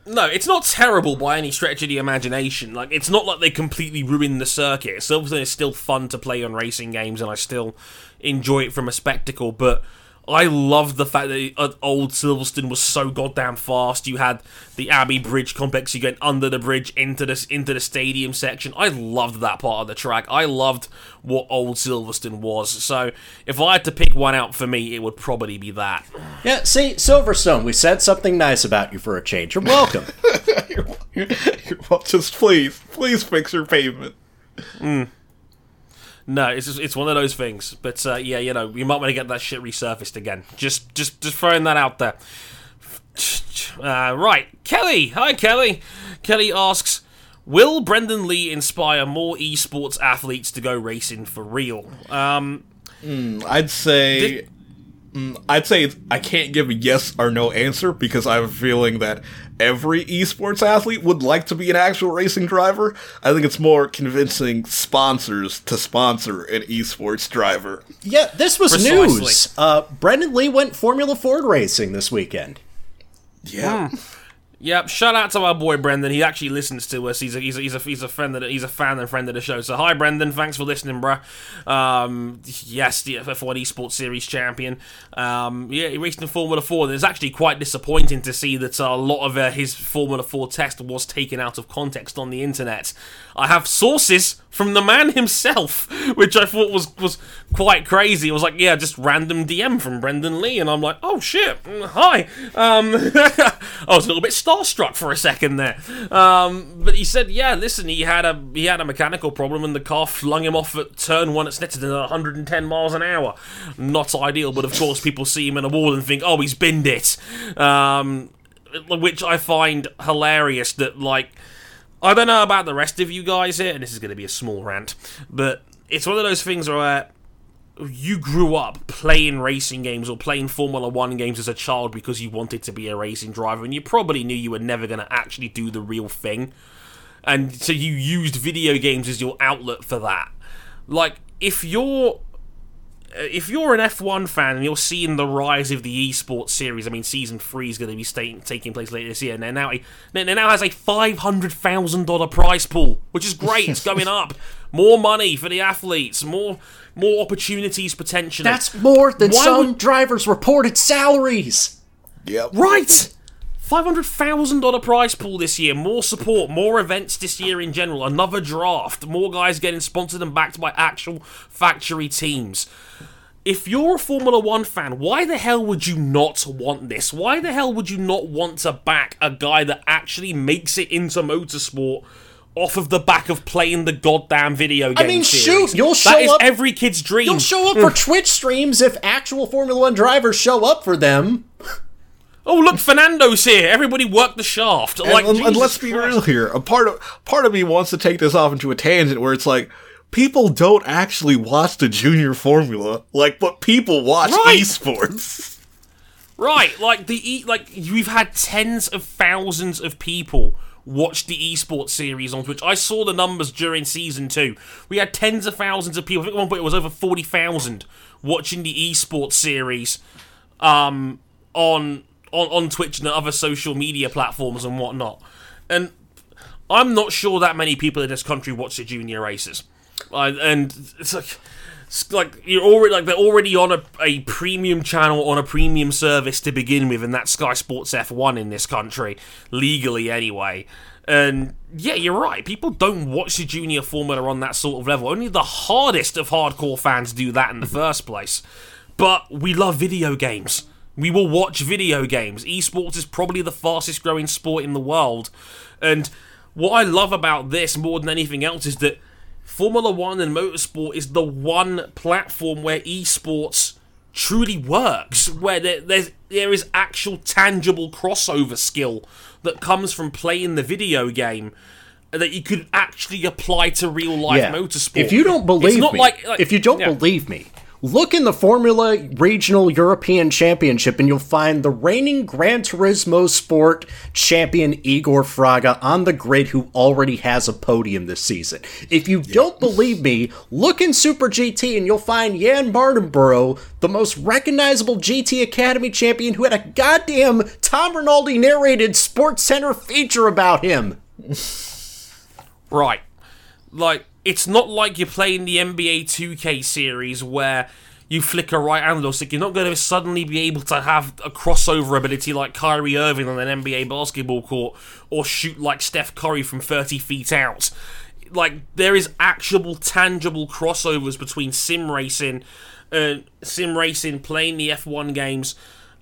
No, it's not terrible by any stretch of the imagination. Like, it's not like they completely ruined the circuit. Silverstone is still fun to play on racing games, and I still enjoy it from a spectacle. But I love the fact that uh, old Silverstone was so goddamn fast. You had the Abbey Bridge complex. You get under the bridge into the into the stadium section. I loved that part of the track. I loved what old Silverstone was. So if I had to pick one out for me, it would probably be that. Yeah, see, Silverstone, we said something nice about you for a change. You're welcome. [laughs] You're- you're- well, just please, please fix your pavement. No, it's just, it's one of those things. But uh, yeah, you know, you might want to get that shit resurfaced again. Just just just throwing that out there. [sniffs] Uh, right, Kelly. Hi, Kelly. Kelly asks, "Will Brendon Leigh inspire more esports athletes to go racing for real?" Um, I'd say, Did- mm, I'd say I can't give a yes or no answer because I have a feeling that every esports athlete would like to be an actual racing driver. I think it's more convincing sponsors to sponsor an esports driver. yeah, this was Precisely. news. Uh, Brendon Leigh went Formula Ford racing this weekend. Yeah. Yep, shout out to our boy Brendon. He actually listens to us. He's a he's a he's a, he's a friend the, he's a fan and friend of the show. So hi Brendon, thanks for listening, bruh. Um, yes, the F1 Esports Series champion. Um, yeah, he raced in Formula Four. It's actually quite disappointing to see that a lot of uh, his Formula Four test was taken out of context on the internet. I have sources from the man himself, [laughs] which I thought was was quite crazy. It was like, yeah, just random DM from Brendon Leigh, and I'm like, oh shit, mm, hi. Um, [laughs] I was a little bit starstruck for a second there. Um, but he said, yeah, listen, he had a he had a mechanical problem, and the car flung him off at turn one at Snetterton at 110 miles an hour. Not ideal, but of course, people see him in a wall and think, oh, he's binned it. Um, which I find hilarious. That like. I don't know about the rest of you guys here, and this is going to be a small rant, but it's one of those things where you grew up playing racing games or playing Formula One games as a child because you wanted to be a racing driver, and you probably knew you were never going to actually do the real thing. And so you used video games as your outlet for that. Like, if you're Uh, if you're an F1 fan and you're seeing the rise of the esports series, I mean, season three is going to be stay- taking place later this year, and they're now a, they now has a five hundred thousand dollar prize pool, which is great. it's [laughs] going up, more money for the athletes, more more opportunities potentially. That's more than Why some would- drivers' reported salaries. Yep. Right. Five hundred thousand dollar prize pool this year. More support, more events this year in general. Another draft. More guys getting sponsored and backed by actual factory teams. If you're a Formula One fan, why the hell would you not want this? Why the hell would you not want to back a guy that actually makes it into motorsport? Off of the back of playing the goddamn video game. I mean, series? shoot, you'll show is up- every kid's dream. You'll show up for hmm. Twitch streams if actual Formula One drivers show up for them. Oh look, Fernando's here. Everybody work the shaft. Like, and, and let's be Christ. real here. A part of part of me wants to take this off into a tangent where it's like people don't actually watch the junior formula, like, but people watch Right. esports. [laughs] Right, like the e- like we've had tens of thousands of people watch the esports series on Twitch. I saw the numbers during season two. We had tens of thousands of people. I think at one point it was over forty thousand watching the esports series um, on on on Twitch and other social media platforms and whatnot. And I'm not sure that many people in this country watch the junior races. And it's like it's like you're already like they're already on a, a premium channel on a premium service to begin with, and that's Sky Sports F1 in this country, legally anyway. And yeah, you're right. People don't watch the junior formula on that sort of level. Only the hardest of hardcore fans do that in the first place. But we love video games. We will watch video games. Esports is probably the fastest growing sport in the world. And what I love about this more than anything else is that Formula One and motorsport is the one platform where esports truly works, where there, there's there is actual tangible crossover skill that comes from playing the video game that you could actually apply to real life motorsport. If you don't believe me, like, like- if you don't yeah. believe me, look in the Formula Regional European Championship and you'll find the reigning Gran Turismo Sport champion Igor Fraga on the grid who already has a podium this season. If you don't believe me, look in Super GT and you'll find Jann Mardenborough, the most recognizable GT Academy champion who had a goddamn Tom Rinaldi narrated Sports Center feature about him. Right. Like, it's not like you're playing the NBA 2K series where you flick a right handle stick. You're not going to suddenly be able to have a crossover ability like Kyrie Irving on an NBA basketball court or shoot like Steph Curry from 30 feet out. Like, there is actual, tangible crossovers between sim racing, uh, sim racing, playing the F1 games,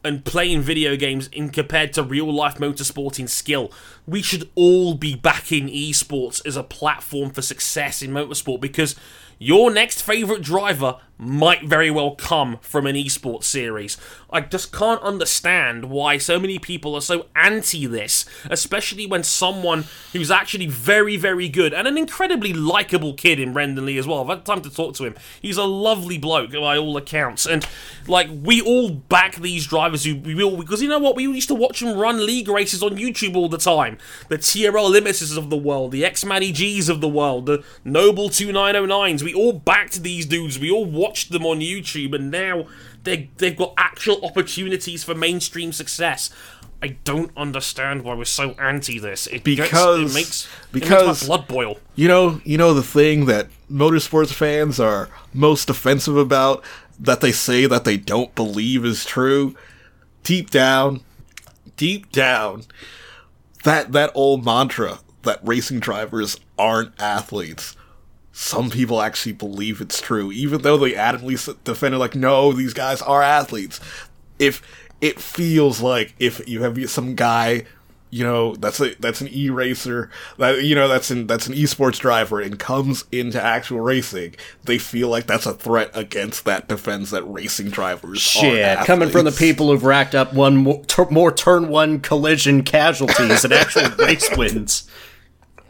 and playing video games in compared to real life motorsporting skill. We should all be backing esports as a platform for success in motorsport because your next favorite driver might very well come from an esports series. I just can't understand why so many people are so anti this, especially when someone who's actually very, very good and an incredibly likable kid in Brendon Leigh as well. I've had time to talk to him. He's a lovely bloke by all accounts, and like we all back these drivers who we all because you know what we used to watch them run league races on YouTube all the time. The TRL Limiters of the world, the X Matty G's of the world, the Noble 2909s. We all backed these dudes. We all watched them on YouTube, and now they they've got actual opportunities for mainstream success. I don't understand why we're so anti this. It gets- Because- it makes because- it makes my blood boil. You know, you know the thing that motorsports fans are most offensive about that they say that they don't believe is true. Deep down, deep down, that that old mantra that racing drivers aren't athletes. Some people actually believe it's true, even though they adamantly defend it like, no, these guys are athletes. If it feels like if you have some guy you know that's a that's an e racer that you know that's an that's an esports driver and comes into actual racing, they feel like that's a threat against that defense that racing drivers. Shit, coming from the people who've racked up one more, tur more turn one collision casualties than actual [laughs] race wins.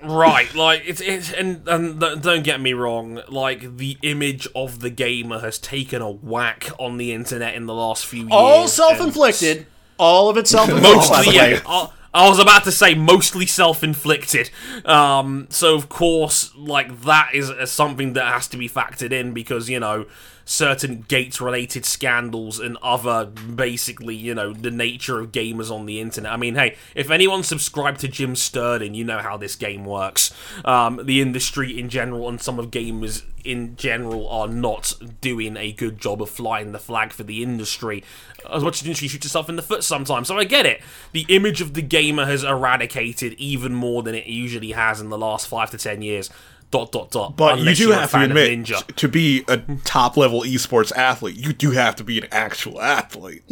Right, like it's it's and and th- don't get me wrong, like the image of the gamer has taken a whack on the internet in the last few years. All self-inflicted. All of it self-inflicted. Mostly, yeah. I, I was about to say mostly self-inflicted. Um, so of course, like that is uh, something that has to be factored in because you know certain Gates-related scandals and other basically you know the nature of gamers on the internet. I mean, hey, if anyone subscribed to Jim Sterling, you know how this game works. Um, the industry in general and some of gamers in general are not doing a good job of flying the flag for the industry as much as the industry shoots itself in the foot sometimes. So I get it. The image of the gamer has eradicated even more than it usually has in the last five to ten years. Dot dot dot. But you do have to admit, Ninja. to be a top level esports athlete, you do have to be an actual athlete.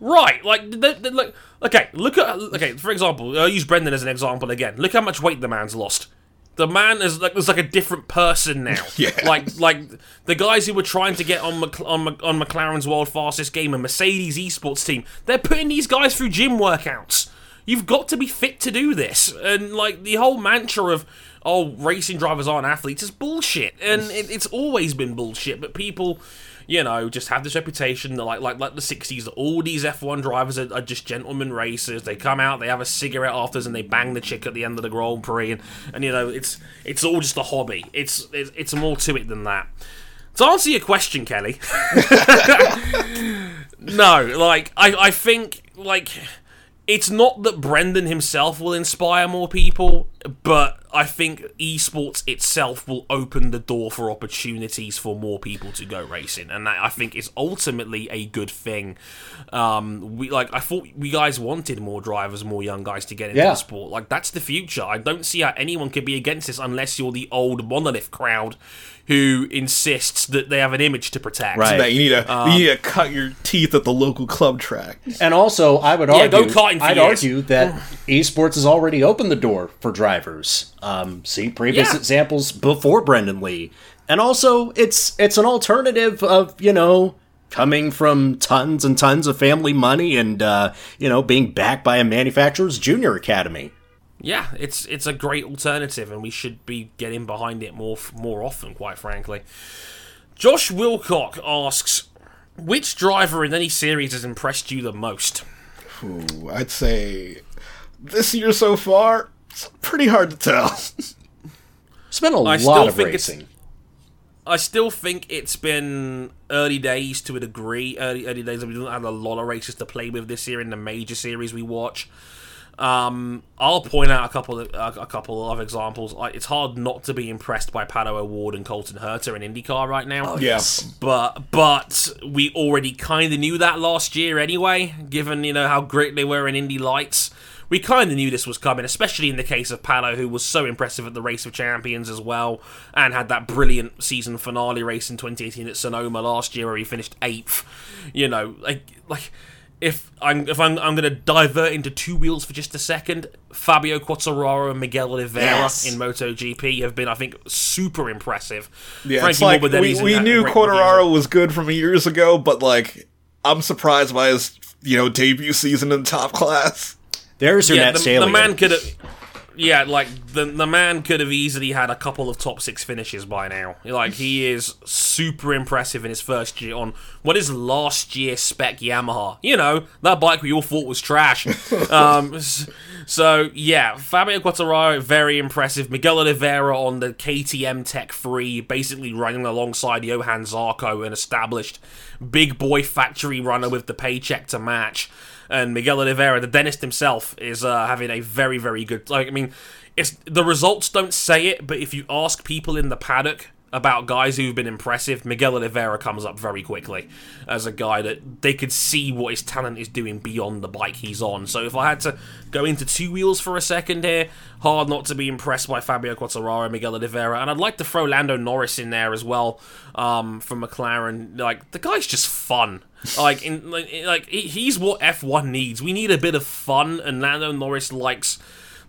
Right, like, the, the, look, okay, look at, okay, for example, I'll use Brendon as an example again. Look how much weight the man's lost. The man is like, there's like a different person now. [laughs] Yeah. Like, like the guys who were trying to get on Mc, on, on McLaren's world fastest game, a Mercedes esports team, they're putting these guys through gym workouts. You've got to be fit to do this, and like the whole mantra of oh, racing drivers aren't athletes is bullshit, and it, it's always been bullshit. But people you know, just have this reputation that like like like the '60s that all these F1 drivers are, are just gentlemen racers. They come out, they have a cigarette afterwards, and they bang the chick at the end of the Grand Prix, and, and you know, it's it's all just a hobby. It's it's, it's more to it than that. To answer your question, Kelly, [laughs] [laughs] no, like I I think like it's not that Brendon himself will inspire more people, but I think esports itself will open the door for opportunities for more people to go racing, and that I think is ultimately a good thing. Um, we like I thought we guys wanted more drivers, more young guys to get into Yeah. the sport. Like that's the future. I don't see how anyone could be against this unless you're the old monolith crowd who insists that they have an image to protect. Right. That you need to Um, you need to cut your teeth at the local club track. And also, I would Yeah, go argue, karting for I'd years. argue that esports has already opened the door for drivers. Um, see previous Yeah. examples before Brendon Leigh, and also it's it's an alternative of you know coming from tons and tons of family money and uh, you know being backed by a manufacturer's junior academy. Yeah, it's it's a great alternative, and we should be getting behind it more more often. Quite frankly, Josh Wilcock asks, "Which driver in any series has impressed you the most?" Ooh, I'd say this year so far, it's pretty hard to tell. It's been a I lot still of think racing. I still think it's been early days to a degree. Early early days. We don't have a lot of races to play with this year in the major series we watch. Um, I'll point out a couple of a, a couple of examples. Like, it's hard not to be impressed by Pato O'Ward and Colton Herta in IndyCar right now. yes. but but we already kind of knew that last year anyway. Given you know how great they were in Indy Lights, we kind of knew this was coming. Especially in the case of Pato, who was so impressive at the Race of Champions as well, and had that brilliant season finale race in 2018 at Sonoma last year, where he finished eighth. You know, like like. If I'm if I'm I'm going to divert into two wheels for just a second, Fabio Quartararo and Miguel Oliveira Yes. in MotoGP have been I think super impressive. Yeah, Frankie it's like Morbidelli's we, we knew great Quartararo was good from years ago, but like I'm surprised by his you know debut season in top class. There's your yeah, net the, the man could have. Yeah, like the the man could have easily had a couple of top six finishes by now. Like he is super impressive in his first year on what is last year spec Yamaha. You know that bike we all thought was trash. [laughs] um, so yeah, Fabio Quartararo very impressive. Miguel Oliveira on the KTM Tech Three, basically running alongside Johan Zarco, an established big boy factory runner with the paycheck to match and Miguel Oliveira, the dentist himself, is uh, having a very, very good. Like, I mean, it's the results don't say it, but if you ask people in the paddock, about guys who've been impressive, Miguel Oliveira comes up very quickly as a guy that they could see what his talent is doing beyond the bike he's on. So if I had to go into two wheels for a second here, hard not to be impressed by Fabio Quartararo and Miguel Oliveira. And I'd like to throw Lando Norris in there as well um, from McLaren. Like, the guy's just fun. Like, in, like, like he's what F1 needs. We need a bit of fun, and Lando Norris likes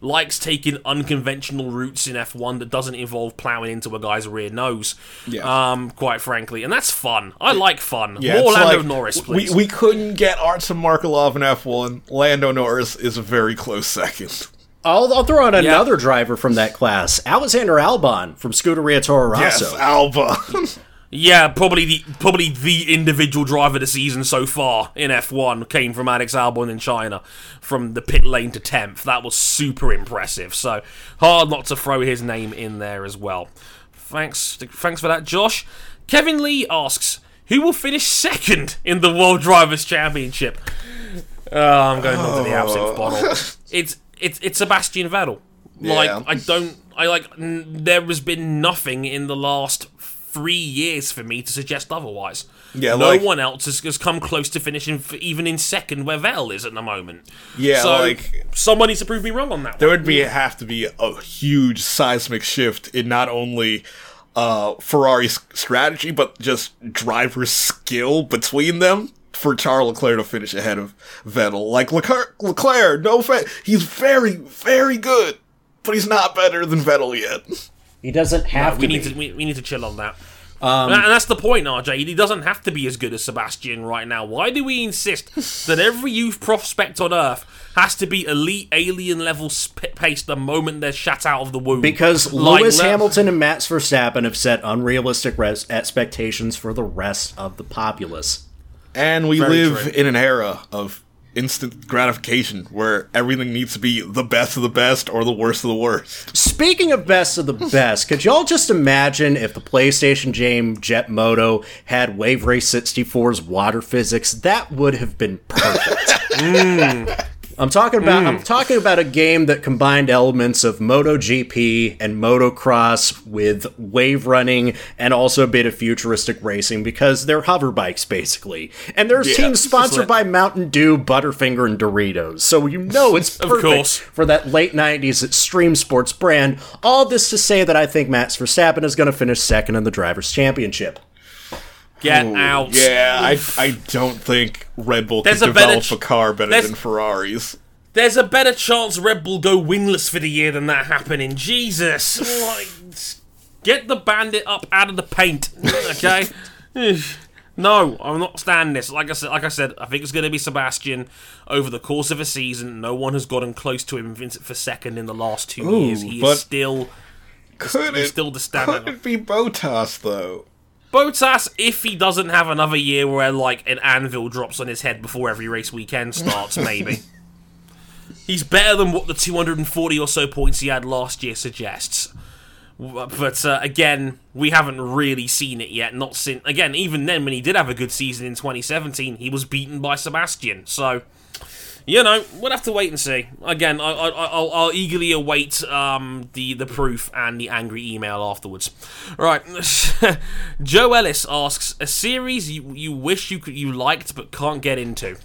likes taking unconventional routes in F1 that doesn't involve plowing into a guy's rear nose. Yeah. Um, quite frankly, and that's fun. I like fun. Yeah, More Lando like, Norris, we, please. we couldn't get Artem Markelov in F1. Lando Norris is a very close second. I'll, I'll throw in another driver from that class, Alexander Albon from Scuderia Toro Rosso. Yes, Alba. [laughs] Yeah, probably the probably the individual driver of the season so far in F1 came from Alex Albon in China, from the pit lane to tenth. That was super impressive. So hard not to throw his name in there as well. Thanks, thanks for that, Josh. Kevin Lee asks, who will finish second in the World Drivers' Championship? Oh, I'm going on to the absinthe oh. bottle. [laughs] It's it's it's Sebastian Vettel. Like Yeah. I don't I like n- there has been nothing in the last three years for me to suggest otherwise. Yeah, no like- one else has, has come close to finishing f even in second where Vettel is at the moment. Yeah, so like- someone needs to prove me wrong on that. there one. would be have to be a huge seismic shift in not only uh, Ferrari's strategy but just driver skill between them for Charles Leclerc to finish ahead of Vettel. Like Leclerc, Leclerc no, fa- he's very, very good, but he's not better than Vettel yet. He doesn't have we to need be. to we, we need to chill on that. Um, and that's the point, RJ. He doesn't have to be as good as Sebastian right now. Why do we insist [laughs] that every youth prospect on Earth has to be elite alien level sp- pace the moment they're shut out of the womb? Because Like, Lewis le- Hamilton and Max Verstappen have set unrealistic res- expectations for the rest of the populace. And we Very live true. in an era of instant gratification where everything needs to be the best of the best or the worst of the worst. Speaking of best of the best, could y'all just imagine if the PlayStation game Jet Moto had Wave Race 64's water physics? That would have been perfect. [laughs] [laughs] Hmm. I'm talking about I'm talking about a game that combined elements of MotoGP and motocross with wave running and also a bit of futuristic racing because they're hover bikes basically. And there's Yeah, teams sponsored by Mountain Dew, Butterfinger, and Doritos. So you know [laughs] it's perfect for that late 90s extreme sports brand. All this to say that I think Max Verstappen is going to finish second in the Drivers' Championship. Get out. Yeah, I, I don't think Red Bull There's can a better develop ch- a car better there's- than Ferraris. There's a better chance Red Bull go winless for the year than that happening. Jesus. [sighs] Like, get the bandit up out of the paint. Okay? [laughs] no, I'm not standing this. Like I said, like I said, I think it's going to be Sebastian over the course of a season. No one has gotten close to him for second in the last two years. He but- is still Could he's it, still the could standard. it be Bottas, though? Bottas, if he doesn't have another year where like an anvil drops on his head before every race weekend starts, [laughs] maybe. He's better than what the 240 or so points he had last year suggests. But uh, again, we haven't really seen it yet. Not since again, even then when he did have a good season in 2017, he was beaten by Sebastian. So you know, we'll have to wait and see. Again, I, I, I'll, I'll eagerly await um, the the proof and the angry email afterwards. Right, [laughs] Joe Ellis asks a series you, you wish you could you liked but can't get into.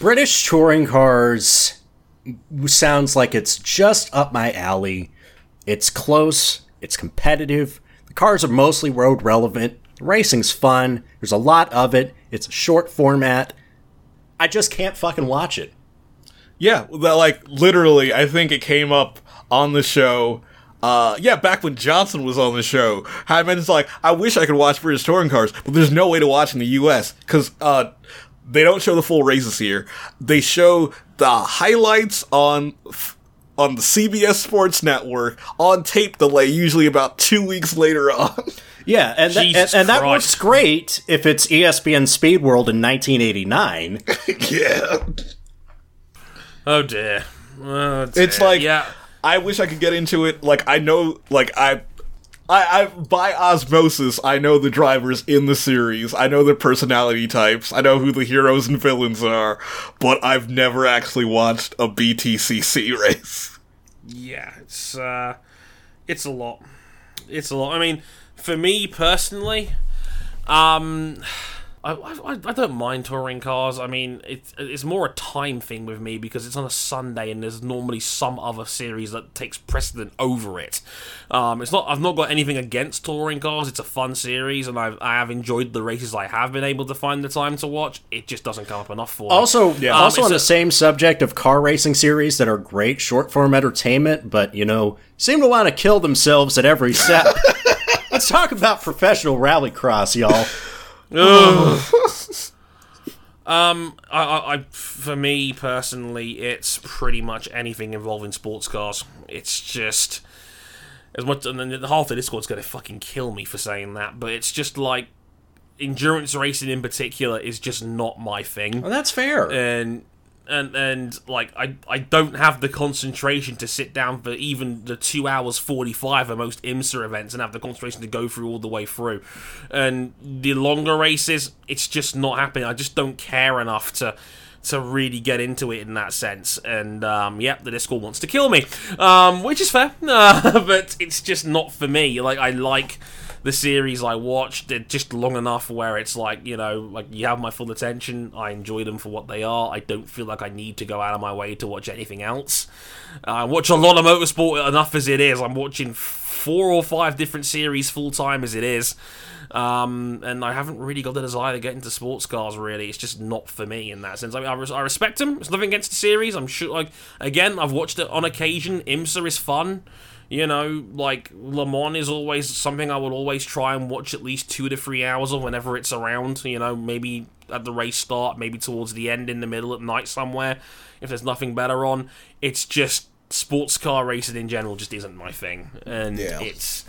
British touring cars sounds like it's just up my alley. It's close, it's competitive. The cars are mostly road relevant. The racing's fun. There's a lot of it. It's a short format. I just can't fucking watch it. Yeah, that, like literally, I think it came up on the show. Uh, yeah, back when Johnson was on the show, mentioned like I wish I could watch British touring cars, but there's no way to watch in the U.S. because uh, they don't show the full races here. They show the highlights on on the CBS Sports Network on tape delay, usually about two weeks later on. [laughs] Yeah, and, that, and, and that works great if it's ESPN Speed World in 1989. [laughs] yeah, Oh dear. Oh, dear. it's like yeah. I wish I could get into it. Like I know, like I, I, I by osmosis, I know the drivers in the series. I know their personality types. I know who the heroes and villains are. But I've never actually watched a BTCC race. Yeah, it's uh, it's a lot. it's a lot. I mean, for me personally, um, I, I, I don't mind touring cars. I mean, it's it's more a time thing with me because it's on a Sunday and there's normally some other series that takes precedent over it. Um, it's not. I've not got anything against touring cars. It's a fun series, and I've I have enjoyed the races I have been able to find the time to watch. It just doesn't come up enough for me. Also, Um, also on a- the same subject of car racing series that are great short form entertainment, but you know, seem to want to kill themselves at every step. [laughs] Let's talk about professional rallycross, y'all. [laughs] Um, I, I, I, for me personally, it's pretty much anything involving sports cars. It's just as much, and then the half of Discord's gonna fucking kill me for saying that, but it's just like endurance racing in particular is just not my thing, Well, that's fair. and and and like I I don't have the concentration to sit down for even the two hours forty five of most IMSA events and have the concentration to go through all the way through. And the longer races, it's just not happening. I just don't care enough to to really get into it in that sense. And um, yep, the Discord wants to kill me, um, which is fair, [laughs] uh, but it's just not for me. Like I like the series I watched, they're just long enough where it's like, you know, like you have my full attention. I enjoy them for what they are. I don't feel like I need to go out of my way to watch anything else. I watch a lot of motorsport enough as it is. I'm watching four or five different series full time as it is. Um, and I haven't really got the desire to get into sports cars. Really, it's just not for me in that sense. I mean, I, res- I respect them. It's nothing against the series. I'm sure. Like again, I've watched it on occasion. IMSA is fun. You know, like Le Mans is always something I would always try and watch at least two to three hours of whenever it's around. You know, maybe at the race start, maybe towards the end, in the middle at night somewhere, if there's nothing better on. It's just sports car racing in general just isn't my thing, and Yeah. it's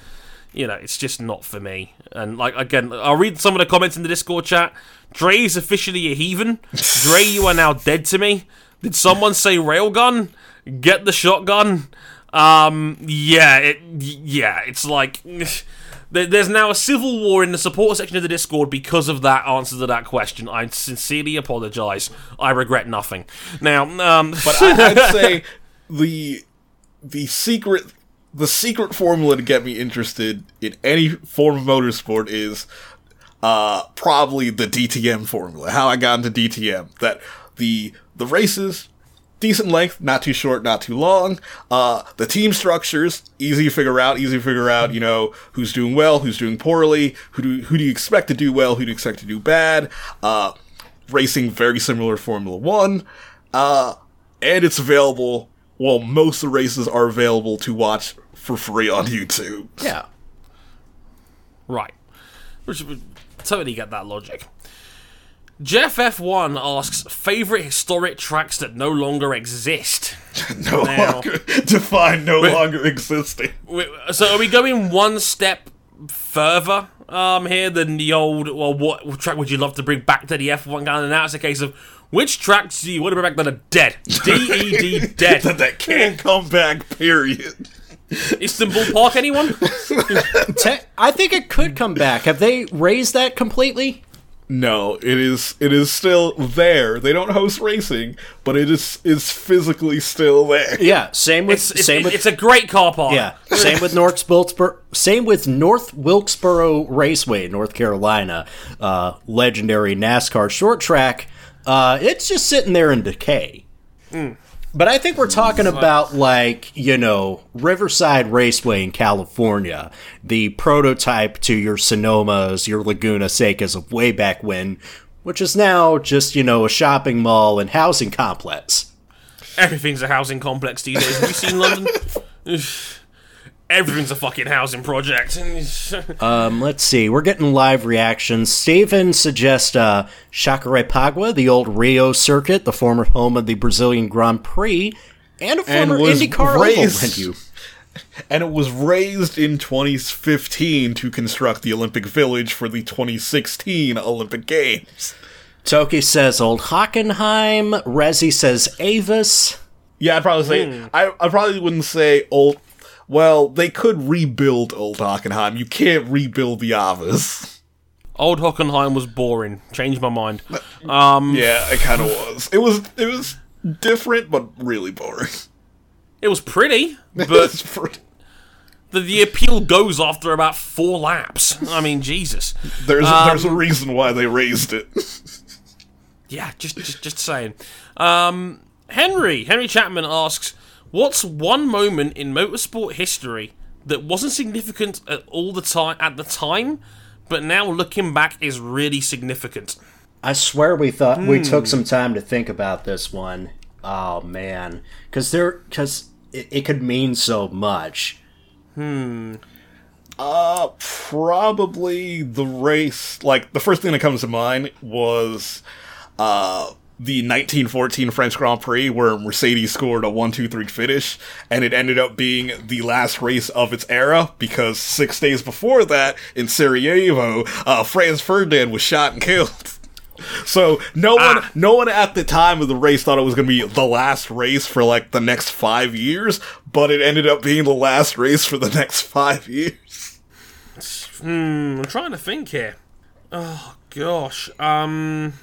you know, it's just not for me. And like again, I'll read some of the comments in the Discord chat. Dre is officially a heathen. [laughs] Dre, you are now dead to me. Did someone say railgun? Get the shotgun. Um, yeah, it, yeah, it's like [sighs] there's now a civil war in the support section of the Discord because of that answer to that question. I sincerely apologize. I regret nothing. Now, um, [laughs] But I, I'd say the the secret the secret formula to get me interested in any form of motorsport is uh, probably the DTM formula. How I got into DTM. That the the races decent length, not too short, not too long. Uh, the team structures easy to figure out. Easy to figure out. You know who's doing well, who's doing poorly. Who do who do you expect to do well? Who do you expect to do bad? Uh, racing very similar to Formula One. Uh, and it's available. Well, most of the races are available to watch for free on YouTube. yeah. Right. Totally get that logic. Jeff F1 asks favorite historic tracks that no longer exist. [laughs] No Now- longer define no longer existing. Wait, So are we going one step further um here than the old well what track would you love to bring back to the F1 gun and now it's a case of which tracks do you want to bring back that are dead? [laughs] D E D dead. That that can't come back. Period. Istanbul Park anyone? [laughs] Te- I think it could come back. Have they razed that completely? No, it is. It is still there. They don't host racing, but it is is physically still there. Yeah. Same with It's, it's, same with it's a great car park. yeah. Same with North Wilkesboro. Same with North Wilkesboro Raceway, North Carolina. Uh, legendary NASCAR short track. Uh, it's just sitting there in decay. But I think we're talking about like, you know, Riverside Raceway in California, the prototype to your Sonomas, your Laguna Secas of way back when, which is now just, you know, a shopping mall and housing complex. Everything's a housing complex these days. Have you seen London? [laughs] Everything's a fucking housing project. [laughs] Um, let's see. We're getting live reactions. Steven suggests uh, Jacarepaguá, the old Rio circuit, the former home of the Brazilian Grand Prix, and a former was IndyCar oval raised- venue. And it was razed in 2015 to construct the Olympic Village for the 2016 Olympic Games. Toki says Old Hockenheim. Rezi says Avus. Yeah, I'd probably say I, I probably wouldn't say old. Well, they could rebuild Old Hockenheim. You can't rebuild the Avus. Old Hockenheim was boring. Changed my mind. Um, Yeah, it kind of was. It was it was different, but really boring. it was pretty, but [laughs] pretty- The, the appeal goes after about four laps. I mean, Jesus. There's there's Um, a reason why they razed it. Yeah, just just just saying. Um, Henry Henry Chapman asks, "What's one moment in motorsport history that wasn't significant at all the time at the time, but now looking back is really significant?" I swear we thought we took Hmm. some time to think about this one. Oh man, because there, because it, it could mean so much. Hmm. Uh, probably the race. Like the first thing that comes to mind was uh the 1914 French Grand Prix where Mercedes scored a 1-2-3 finish, and it ended up being the last race of its era because six days before that in Sarajevo, uh, Franz Ferdinand was shot and killed. [laughs] So no one, no one at the time of the race thought it was going to be the last race for like the next five years, but it ended up being the last race for the next five years. Hmm, I'm trying to think here. Oh gosh. Um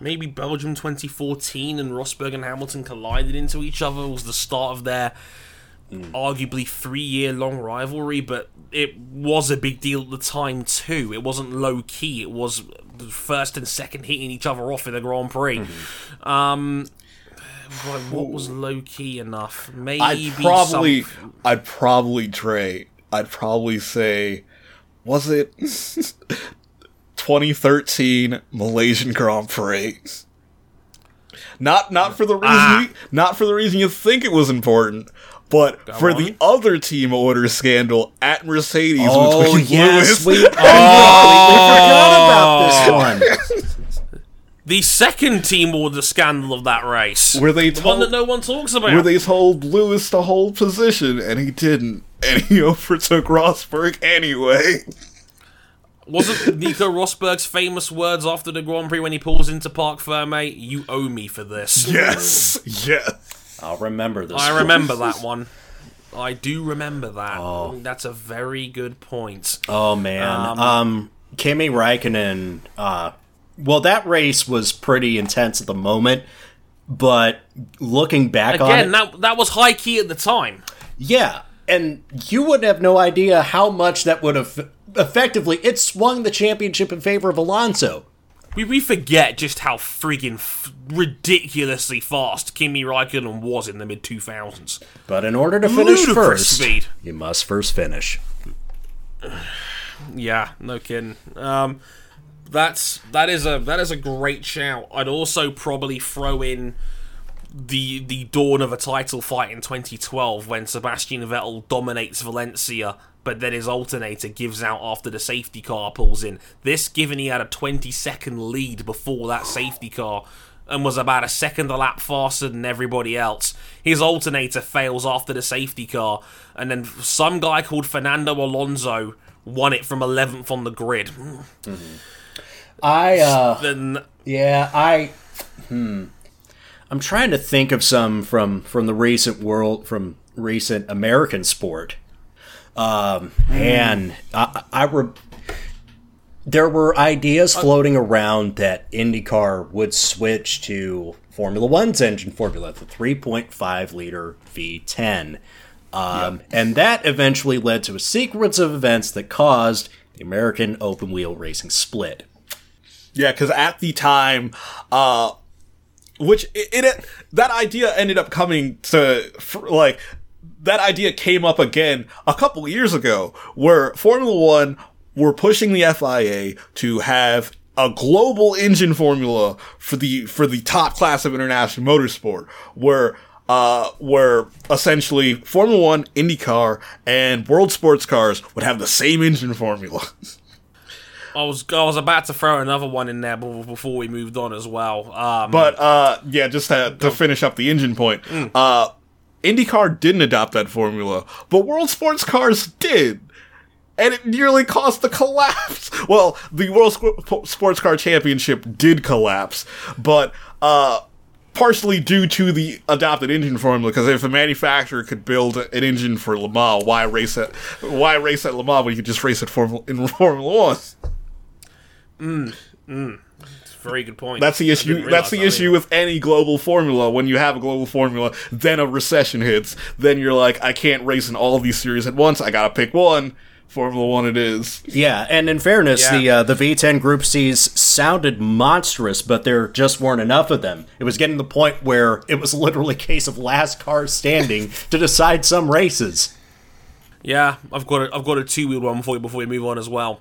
maybe Belgium 2014 and Rosberg and Hamilton collided into each other was the start of their arguably 3-year long rivalry, but it was a big deal at the time too. It wasn't low key. It was the first and second hitting each other off in the Grand Prix. Um boy, what was low key enough? Maybe I'd probably, some- I'd probably Dre. I'd probably say, was it 2013 Malaysian Grand Prix? Not, not for the reason, Ah. you, not for the reason you think it was important, but for the other team order scandal at Mercedes Oh between yes, Lewis we, [laughs] oh, we forgot about this [laughs] one. the second team order scandal of that race. Were they the one that no one talks about. where they told Lewis to hold position and he didn't, and he [laughs] overtook Rosberg anyway. Wasn't Nico Rosberg's famous words after the Grand Prix when he pulls into Parc Fermé? You owe me for this. Yes, yes. I'll remember this. I remember that one. I do remember that. That's a very good point. Oh man, um, Kimi Räikkönen. Uh, well, that race was pretty intense at the moment, but looking back on Again, it, that that was high key at the time. yeah, and you would have no idea how much that would have effectively it swung the championship in favor of Alonso. We, we forget just how friggin' f- ridiculously fast Kimi Raikkonen was in the mid 2000s. But in order to finish Ludicrous first, speed. you must first finish. [sighs] Yeah, no kidding. Um, that's that is a that is a great shout. I'd also probably throw in the the dawn of a title fight in 2012 when Sebastian Vettel dominates Valencia, but then his alternator gives out after the safety car pulls in. This, given he had a 20 second lead before that safety car. And was about a second a lap faster than everybody else. His alternator fails after the safety car, and then some guy called Fernando Alonso won it from 11th on the grid. I uh, Then Yeah, I. Hmm. I'm trying to think of some from from the recent world from recent American sport. Um, and I, I re- there were ideas floating around that IndyCar would switch to Formula One's engine formula, the 3.5 liter V10. Um, And that eventually led to a sequence of events that caused the American open wheel racing split. Yeah, because at the time, uh, which it, it that idea ended up coming to like that idea came up again a couple years ago, where Formula One were pushing the FIA to have a global engine formula for the for the top class of international motorsport, where. Uh, where essentially Formula One, IndyCar, and World Sports Cars would have the same engine formula. [laughs] I was I was about to throw another one in there be- before we moved on as well. Um, But uh, yeah, just to, to finish up the engine point, uh, IndyCar didn't adopt that formula, but World Sports Cars did. And it nearly caused the collapse. [laughs] Well, the World Sports Car Championship did collapse, but uh, partially due to the adopted engine formula. Because if a manufacturer could build an engine for Le Mans, why race at why race at Le Mans when you could just race at Formula in [laughs] Formula One? Very good point. That's the issue. That's the realise that issue with any global formula. When you have a global formula, then a recession hits, then you're like, I can't race in all of these series at once. I gotta pick one. Formula One, it is. Yeah, and in fairness, Yeah. the uh, the V10 Group C's sounded monstrous, but there just weren't enough of them. It was getting to the point where it was literally a case of last car standing [laughs] to decide some races. Yeah, I've got a, I've got a two wheel one for you before we move on as well.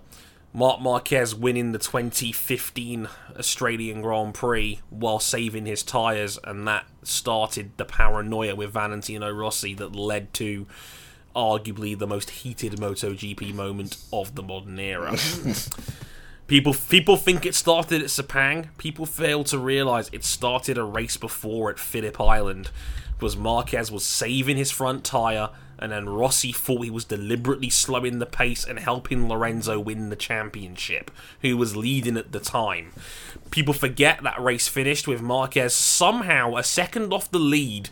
Marc Marquez winning the 2015 Australian Grand Prix while saving his tyres, and that started the paranoia with Valentino Rossi that led to arguably the most heated MotoGP moment of the modern era. [laughs] People people think it started at Sepang. People fail to realise it started a race before at Phillip Island. Because Marquez was saving his front tyre, and then Rossi thought he was deliberately slowing the pace and helping Lorenzo win the championship, who was leading at the time. People forget that race finished with Marquez somehow a second off the lead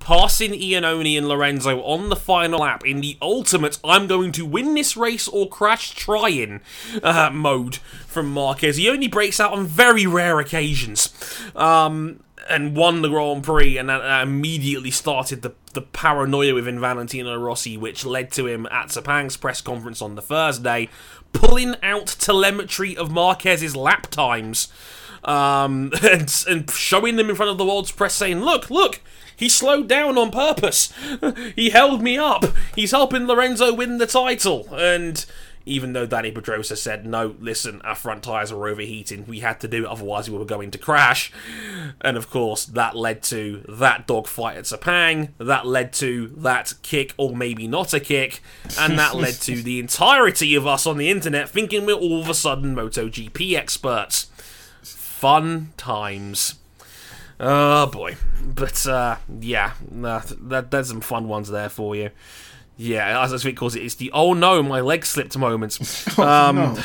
passing Iannone and Lorenzo on the final lap in the ultimate I'm going to win this race or crash trying uh, mode from Marquez. He only breaks out on very rare occasions. Um, and won the Grand Prix, and that, that immediately started the, the paranoia within Valentino Rossi, which led to him at Sepang's press conference on the Thursday pulling out telemetry of Marquez's lap times um, [laughs] and, and showing them in front of the world's press, saying, "Look, look, he slowed down on purpose. [laughs] he held me up. He's helping Lorenzo win the title." And even though Dani Pedrosa said, "No, listen, our front tires were overheating. We had to do it, otherwise we were going to crash." And of course, that led to that dogfight at Sepang. That led to that kick, or maybe not a kick, and that led to [laughs] the entirety of us on the internet thinking we're all of a sudden MotoGP experts fun times. Oh boy, but uh, yeah, nah, that there's some fun ones there for you. Yeah, as Sweet calls it, it's the oh no, my leg slipped moments. [laughs] Um,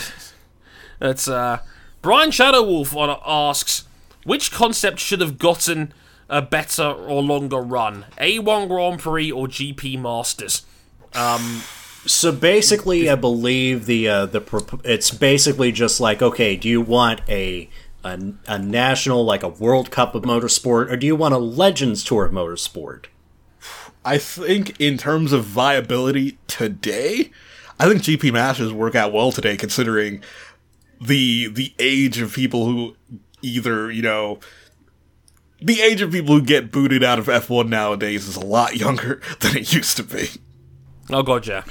It's uh, Brian Shadowwolf on asks which concept should have gotten a better or longer run, A1 Grand Prix or GP Masters. So basically, I believe the uh, the prop- it's basically just like okay, do you want a, a a national like a World Cup of motorsport, or do you want a Legends Tour of motorsport? I think in terms of viability today, I think GP Masters work out well today, considering the the age of people who either you know the age of people who get booted out of F1 nowadays is a lot [laughs] younger than it used to be. Oh god, yeah.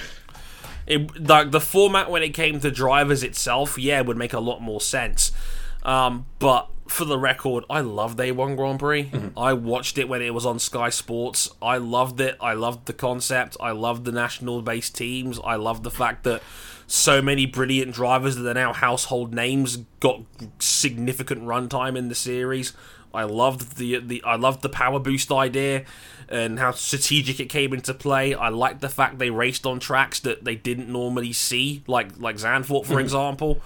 It, like the format when it came to drivers itself, yeah, would make a lot more sense. Um, but for the record, I loved A1 Grand Prix. I watched it when it was on Sky Sports. I loved it. I loved the concept. I loved the national based teams. I loved the fact that so many brilliant drivers that are now household names got significant runtime in the series. I loved the the I loved the power boost idea and how strategic it came into play. I liked the fact they raced on tracks that they didn't normally see, like like Zandvoort, for example.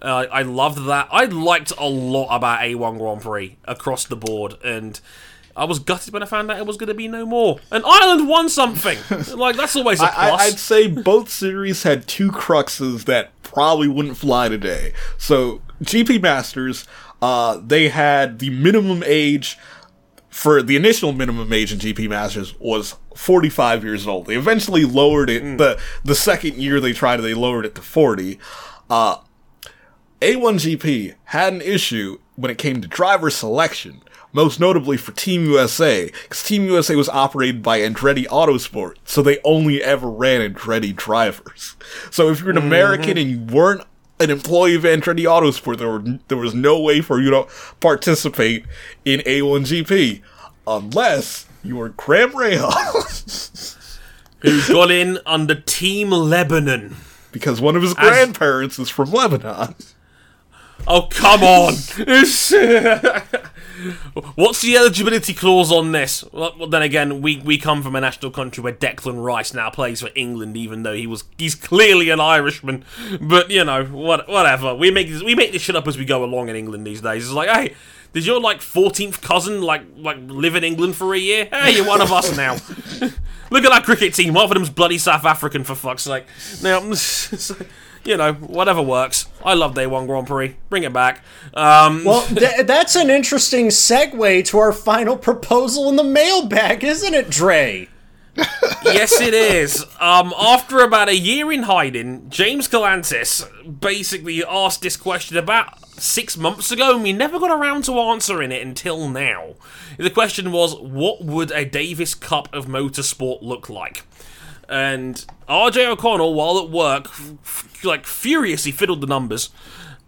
Uh, I loved that. I liked a lot about A1 Grand Prix across the board, and I was gutted when I found out it was going to be no more. And Ireland won something. [laughs] like that's always a plus. I, I'd say both series had two cruxes that probably wouldn't fly today. So GP Masters, uh, they had the minimum age for the initial minimum age in GP Masters was 45 years old. They eventually lowered it. the The second year they tried it, they lowered it to 40. Uh, A1GP had an issue when it came to driver selection, most notably for Team USA, because Team USA was operated by Andretti Autosport, so they only ever ran Andretti drivers. So if you're an American mm-hmm. and you weren't an employee of Andretti Autosport, there, were, there was no way for you to participate in A1GP, unless you were Graham Rahal, [laughs] Who got in under Team Lebanon? because one of his grandparents is from Lebanon. Oh come on! [laughs] What's the eligibility clause on this? Well, then again, we, we come from a national country where Declan Rice now plays for England, even though he was he's clearly an Irishman. But you know, what whatever. We make this, we make this shit up as we go along in England these days. It's like, hey, did your like fourteenth cousin like like live in England for a year? Hey, you're one of us now. [laughs] Look at that cricket team. Half of them's bloody South African for fuck's sake. Now, [laughs] you know, whatever works. I love Day One Grand Prix. Bring it back. Um, Well, [laughs] th- that's an interesting segue to our final proposal in the mailbag, isn't it, Dre? yes, it is. Um, after about a year in hiding, James Galantis basically asked this question about six months ago, and we never got around to answering it until now. The question was, what would a Davis Cup of motorsport look like? And RJ O'Connell, while at work, f- like furiously fiddled the numbers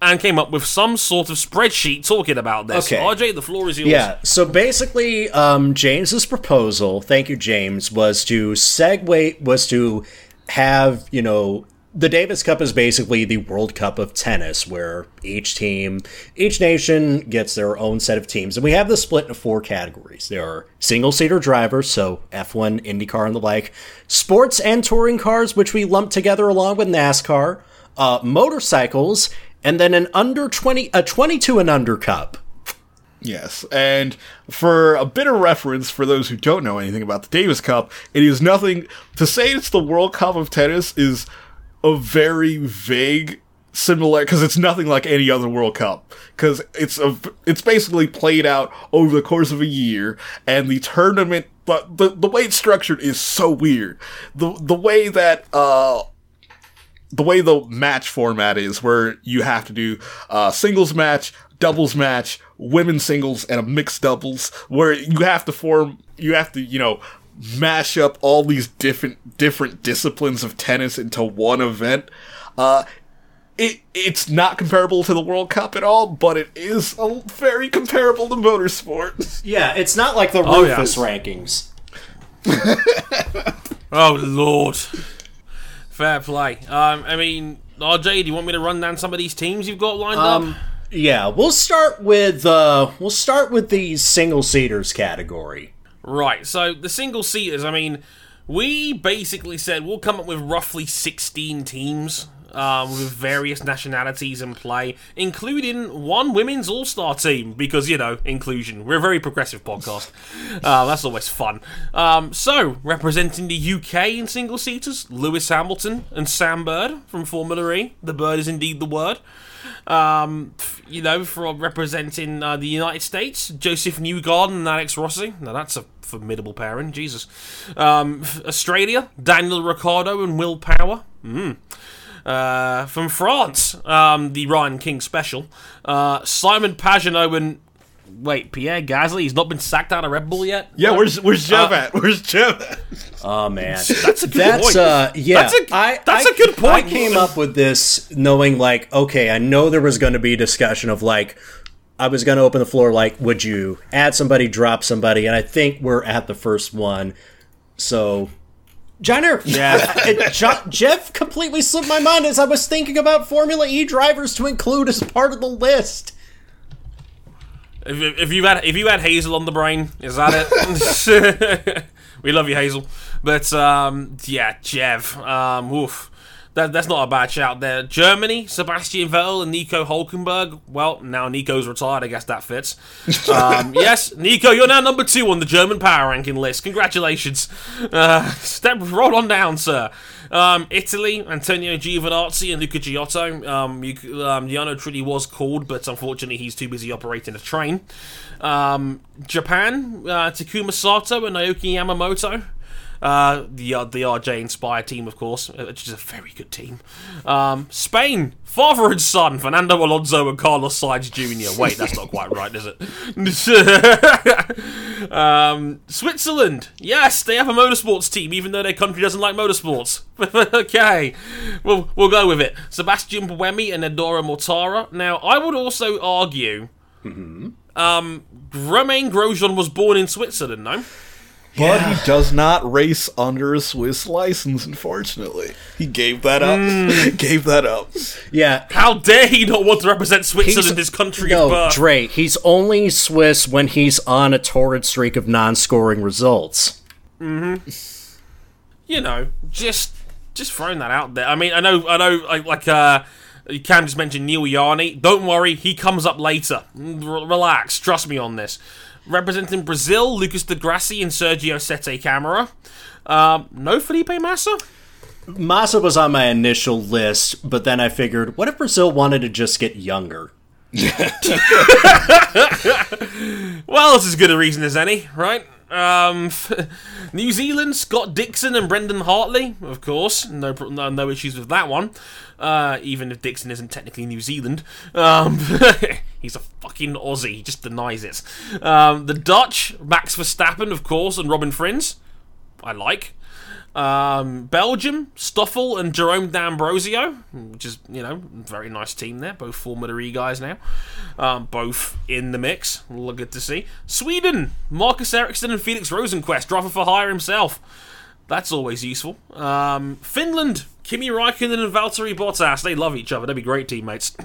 and came up with some sort of spreadsheet talking about this. Okay. RJ, the floor is yours. Yeah. So basically, um, James's proposal, thank you, James, was to segue, was to have you know. The Davis Cup is basically the World Cup of tennis, where each team, each nation gets their own set of teams. And we have this split into four categories. There are single seater drivers, so F1, IndyCar, and the like, sports and touring cars, which we lump together along with NASCAR, uh, motorcycles, and then an under 20, a 22 and under cup. Yes, and for a bit of reference for those who don't know anything about the Davis Cup, it is nothing to say it's the World Cup of tennis is a very vague similar because it's nothing like any other World Cup. Because it's a it's basically played out over the course of a year and the tournament but the the way it's structured is so weird. The the way that uh the way the match format is, where you have to do a singles match, doubles match, women's singles, and a mixed doubles, where you have to form, you have to, you know, mash up all these different different disciplines of tennis into one event. Uh, it it's not comparable to the World Cup at all, but it is a, very comparable to motorsports. Yeah, it's not like the Oh, yeah. Rufus rankings. [laughs] Oh lord. Fair play. Um, I mean, RJ, do you want me to run down some of these teams you've got lined up? Um, yeah, we'll start with uh, we'll start with the single seaters category. Right. So the single seaters. I mean, we basically said we'll come up with roughly sixteen teams. Um, with various nationalities in play, including one women's all-star team, because you know inclusion. We're a very progressive podcast. [laughs] Uh, that's always fun. Um, so, representing the UK in single seaters, Lewis Hamilton and Sam Bird from Formula E. The bird is indeed the word. Um, you know, for representing uh, the United States, Josef Newgarden and Alex Rossi. Now that's a formidable pairing, Jesus. Um, Australia, Daniel Ricciardo and Will Power. Mm. Uh, from France, um, the Ryan King special, uh, Simon Pagenaud and wait, Pierre Gasly. He's not been sacked out of Red Bull yet. Yeah, where's where's Jev Uh, at? Where's Jev at? Oh man, [laughs] That's a good that's point. uh yeah. That's a- I- that's I- a good point. I came up with this knowing like okay, I know there was going to be discussion of like I was going to open the floor like would you add somebody, drop somebody, and I think we're at the first one. So Jean-Eric, [laughs] Yeah. [laughs] it- Jev completely slipped my mind as I was thinking about Formula E drivers to include as part of the list. If, if you had if you had Hazel on the brain, is that it? [laughs] [laughs] we love you, Hazel. But um, yeah, Jev. Um, oof. That, that's not a bad shout there. Germany, Sebastian Vettel and Nico Hulkenberg. Well, now Nico's retired. I guess that fits. [laughs] Um, yes, Nico, you're now number two on the German power ranking list. Congratulations. Uh, step roll on down, sir. Um, Italy, Antonio Giovinazzi and Luca Ghiotto. Um, you, um, Jarno was called, but unfortunately he's too busy operating a train. Um, Japan, uh, Takuma Sato and Naoki Yamamoto. Uh, the uh, the RJ inspired team, of course, uh, which is a very good team. Um, Spain, father and son, Fernando Alonso and Carlos Sainz Jr. Wait, that's not quite right, is it? [laughs] um, Switzerland, yes, they have a motorsports team, even though their country doesn't like motorsports. [laughs] okay, we'll we'll go with it. Sebastian Buemi and Edoardo Mortara. Now, I would also argue. Um, Romain Grosjean was born in Switzerland, no? But he does not race under a Swiss license, unfortunately. He gave that up. Hmm. [laughs] gave that up. Yeah, How dare he not want to represent Switzerland, He's- his country no, of birth? Dre, he's only Swiss when he's on a torrid streak of non-scoring results. Mm-hmm. you know, just just throwing that out there. I mean, I know, I know, like, like uh, Cam just mentioned Neel Jani. Don't worry, he comes up later. Mm, r- relax, trust me on this. Representing Brazil, Lucas di Grassi and Sergio Sette Camara. Um, no Felipe Massa. Massa was on my initial list, but then I figured, what if Brazil wanted to just get younger? [laughs] Well, it's as good a reason as any, right? Um, [laughs] New Zealand, Scott Dixon and Brendan Hartley, of course. No, no, no issues with that one. Uh, even if Dixon isn't technically New Zealand, um, [laughs] he's a fucking Aussie. He just denies it. Um, the Dutch, Max Verstappen, of course, and Robin Frijns. I like. Um, Belgium, Stoffel and Jerome D'Ambrosio, which is, you know, very nice team there. Both former E guys now. Um, both in the mix. Look good to see. Sweden, Marcus Ericsson and Felix Rosenqvist, driver for hire himself. That's always useful. Um, Finland, Kimi Raikkonen and Valtteri Bottas. They love each other. They'd be great teammates.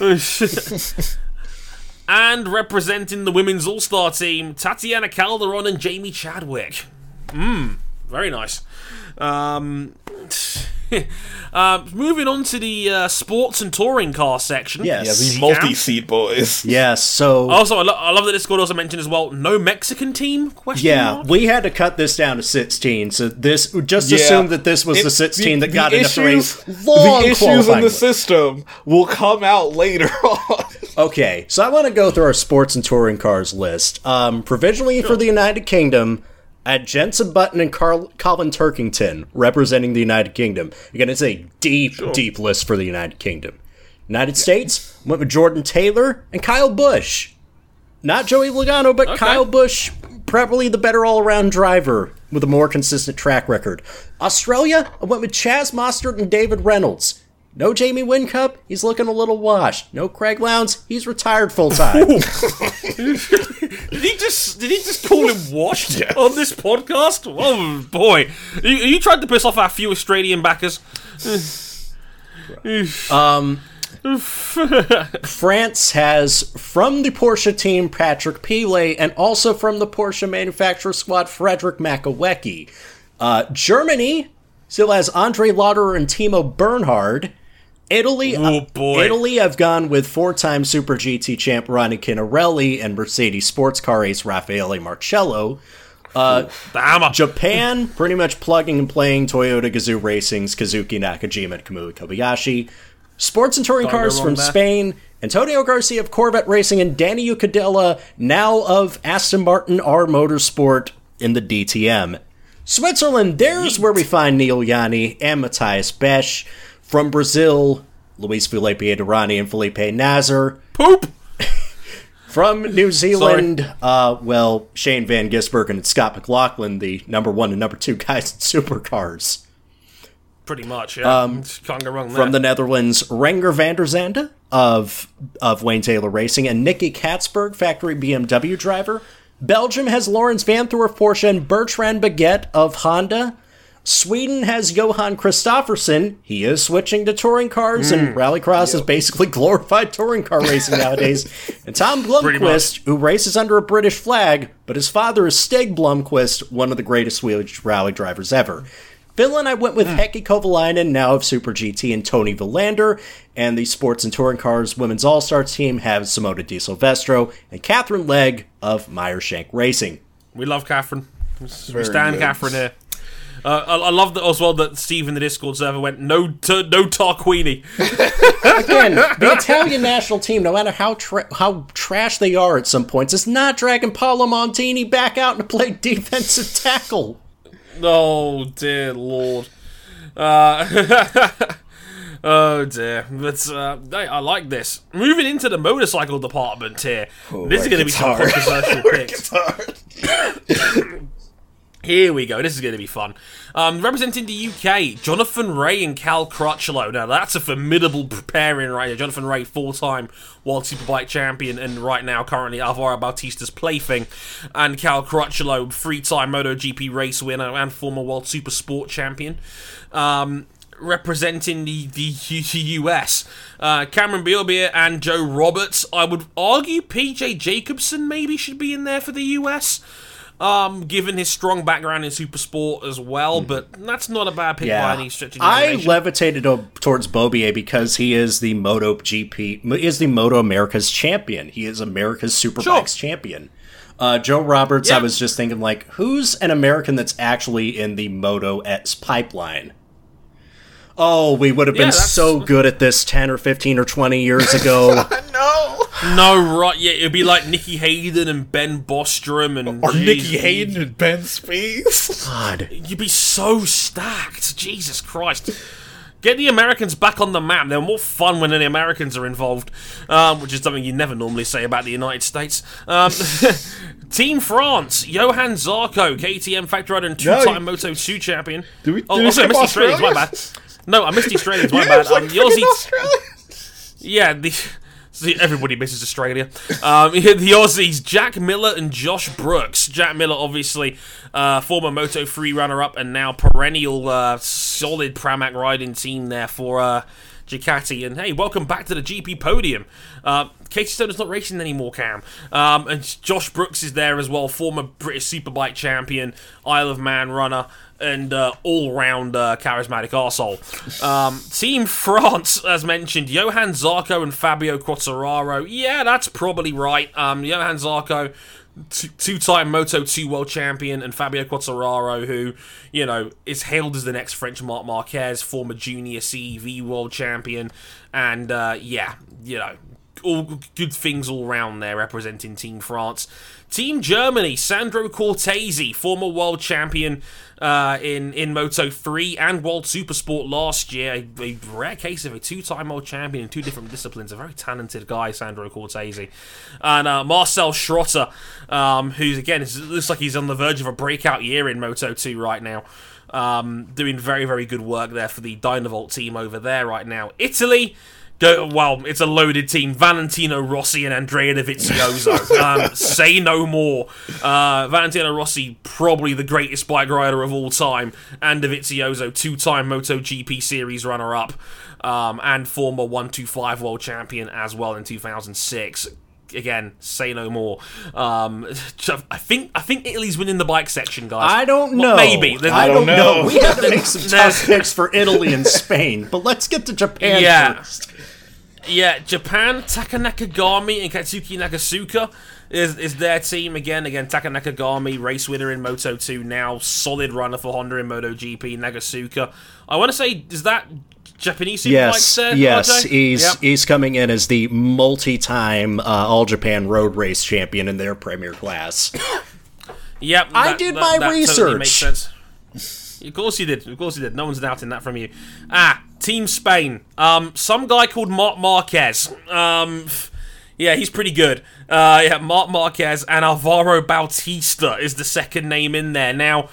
[laughs] and representing the women's all-star team, Tatiana Calderon and Jamie Chadwick. Mmm, very nice. Um, [laughs] uh, moving on to the uh, sports and touring car section. Yes. Yeah, the multi-seat boys. [laughs] Yes, so Also, I, lo- I love that Discord also mentioned as well. No Mexican team? Question yeah, mark? we had to cut this down to 16. So this just Yeah. assume that this was It- the 16 that the got enough to issues- raise long The [laughs] issues in the lists. system will come out later on. Okay, so I want to go through our sports and touring cars list. Um, provisionally for the United Kingdom, at Jenson Button and Carl- Colin Turkington representing the United Kingdom. Again, it's a deep, deep list for the United Kingdom. United States went with Jordan Taylor and Kyle Busch. Not Joey Logano, but Kyle Busch, probably the better all-around driver with a more consistent track record. Australia, I went with Chaz Mostert and David Reynolds. No Jamie Whincup, he's looking a little washed. No Craig Lowndes, he's retired full time. [laughs] Did he just did he just call him washed on this podcast? Oh boy, you, you tried to piss off our few Australian backers. [laughs] France has from the Porsche team Patrick Pilet and also from the Porsche manufacturer squad Frederic Makowiecki. Uh, Germany still has Andre Lotterer and Timo Bernhard. Italy, Oh, uh, boy. Italy, I've gone with four-time Super GT champ Ronnie Quintarelli and Mercedes sports car ace Raffaele Marcello. Uh, Hammer. Japan, [laughs] pretty much plugging and playing Toyota Gazoo Racing's Kazuki Nakajima and Kamui Kobayashi. Sports and touring cars from there. Spain, Antonio Garcia of Corvette Racing and Dani Juncadella, now of Aston Martin R Motorsport in the DTM. Switzerland, there's where we find Neel Jani and Mathias Beche. From Brazil, Luis Felipe Derani and Felipe Nasr. Poop. [laughs] From New Zealand, uh, well, Shane Van Gisbergen and Scott McLaughlin, the number one and number two guys in [laughs] supercars. Pretty much. Yeah. Can't go wrong there. From the Netherlands, Renger van der Zande of of Wayne Taylor Racing and Nicky Catsburg, factory BMW driver. Belgium has Laurens Vanthoor of Porsche and Bertrand Baguette of Honda. Sweden has Johan Kristoffersson. He is switching to touring cars, and hmm. Rallycross is basically [laughs] glorified touring car racing [laughs] nowadays. And Tom Blomqvist, who races under a British flag, but his father is Stig Blomqvist, one of the greatest Swedish rally drivers ever. Finland, I went with hmm. Heikki Kovalainen, now of Super GT, and Toni Vilander. And the Sports and Touring Cars Women's All Stars team have Simona de Silvestro and Katherine Legge of Meyer Shank Racing. We love Katherine. We stand good. Katherine here. Uh, I, I love that as well that Steve in the Discord server went no t- no Tarquini. [laughs] Again, the Italian national team, no matter how tra- how trash they are at some points, is not dragging Paolo Maldini back out to play defensive tackle. Oh dear lord. Uh, [laughs] oh dear. But uh, I, I like this. Moving into the motorcycle department here. this is going to be some hard. controversial [laughs] picks. Here we go. This is going to be fun. Um, representing the UK, Jonathan Rea and Cal Crutchlow. Now that's a formidable pairing right here. Jonathan Rea, four-time World Superbike champion, and right now currently Alvaro Bautista's plaything, and Cal Crutchlow, three-time MotoGP race winner and former World Super Sport champion. Um, representing the, the, [laughs] the US. Uh, Cameron Beaubier and Joe Roberts. I would argue PJ Jacobsen maybe should be in there for the US. Um, given his strong background in super sport as well, but that's not a bad pick by any stretch of I levitated towards Beaubier because he is the Moto GP, is the Moto America's champion. He is America's Superbikes champion. Uh, Joe Roberts, I was just thinking, like, who's an American that's actually in the Moto X pipeline? Oh, we would have Yeah, been that's- so good at this 10 or 15 or 20 years ago. [laughs] no. No, right? Yeah, it'd be like Nicky Hayden and Ben Bostrom and Or Jeez, Nicky Hayden and Ben Spies. God. You'd be so stacked. Jesus Christ. Get the Americans back on the map. They're more fun when the Americans are involved, um, which is something you never normally say about the United States. Um, [laughs] Team France, Johann Zarco, KTM Factor Rider and two-time Moto 2 champion. Did we- oh, did we also I skip missed my bad. Australians? No, I missed the Australians, my [laughs] bad. like Um, the Aussies, Australia. yeah, the see, everybody misses Australia. Um, [laughs] the Aussies, Jack Miller and Josh Brooks. Jack Miller, obviously, uh, former Moto 3 runner-up and now perennial uh, solid Pramac riding team there for uh, Ducati. And hey, welcome back to the GP podium. Uh, Casey Stoner is not racing anymore, Cam. Um, and Josh Brooks is there as well, former British Superbike champion, Isle of Man runner and uh, all-round uh, charismatic arsehole. Um, Team France, as mentioned, Johann Zarco and Fabio Quartararo. Yeah, that's probably right. Um, Johann Zarco, t- two-time Moto 2 world champion, and Fabio Quartararo, who, you know, is hailed as the next French Marc Marquez, former junior CEV world champion, and, uh, yeah, you know, all good things all round there representing Team France. Team Germany, Sandro Cortese, former world champion uh, in, in Moto 3 and World Supersport last year. A, rare case of a two time world champion in two different disciplines. A very talented guy, Sandro Cortese. And uh, Marcel Schrotter, um, who's again, looks like he's on the verge of a breakout year in Moto 2 right now. Um, doing very, very good work there for the Dynavolt team over there right now. Italy. Go, well, it's a loaded team. Valentino Rossi and Andrea Dovizioso. [laughs] um, say no more. Uh, Valentino Rossi, probably the greatest bike rider of all time, and Dovizioso, two-time MotoGP Series runner-up, um, and former 125 world champion as well in 2006. Again, say no more. Um, I think I think Italy's winning the bike section, guys. I don't Well, know. maybe. There's- I don't don't know. know. We have to make [laughs] some There's- tough picks for Italy and Spain, but let's get to Japan Yeah. first. Yeah, Japan, Taka Nakagami and Katsuyuki Nakasuga is, is their team again. Again, Taka Nakagami, race winner in Moto 2 now, solid runner for Honda in MotoGP. Nakasuga, I want to say, is that Japanese Superbike Yes, set? yes, RJ? he's Yep. he's coming in as the multi-time uh, All Japan Road Race champion in their premier class. Yep, I that- did that- my that totally Of course you did. Of course you did. No one's doubting that from you. Ah, Team Spain. Um, some guy called Marc Marquez. Um, yeah, he's pretty good. Uh, yeah, Marc Marquez and Alvaro Bautista is the second name in there. Now,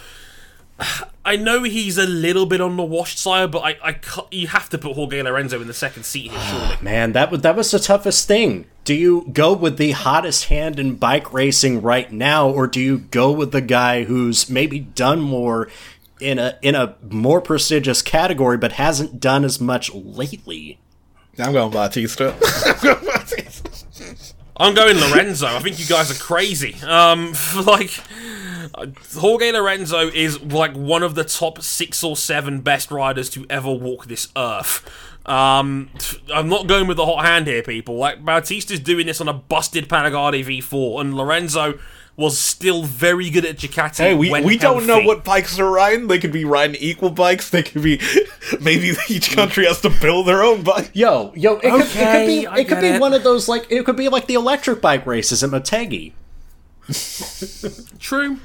[sighs] I know he's a little bit on the washed side, but I, I you have to put Jorge Lorenzo in the second seat here, surely. Man, that was that was the toughest thing. Do you go with the hottest hand in bike racing right now, or do you go with the guy who's maybe done more in a in a more prestigious category, but hasn't done as much lately? I'm going Bautista. [laughs] I'm going Bautista. I'm going Lorenzo. I think you guys are crazy. Um, [laughs] like Jorge Lorenzo is like one of the top six or seven best riders to ever walk this earth. Um, I'm not going with the hot hand here, people. Like Bautista's doing this on a busted Panigale V4, and Lorenzo was still very good at Ducati. Hey, we, when we don't know what bikes they're riding. They could be riding equal bikes. They could be [laughs] maybe each country has to build their own bike. Yo, yo, it could, it could be it could get be it. one of those like it could be like the electric bike races at Motegi. True.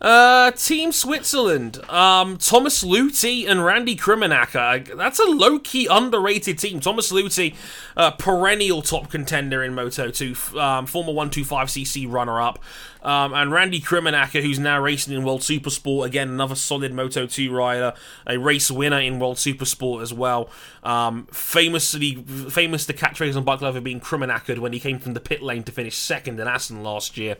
Uh, Team Switzerland. Um, Thomas Luthi and Randy Krummenacher. That's a low key underrated team. Thomas Luthi, uh, perennial top contender in Moto 2, um, former 125cc runner up. Um, and Randy Krummenacher, who's now racing in World Supersport. Again, another solid Moto 2 rider, a race winner in World Supersport as well. Um, famously, famous the catchphrase on Bike Lover being Krummenacher when he came from the pit lane to finish second in Assen last year.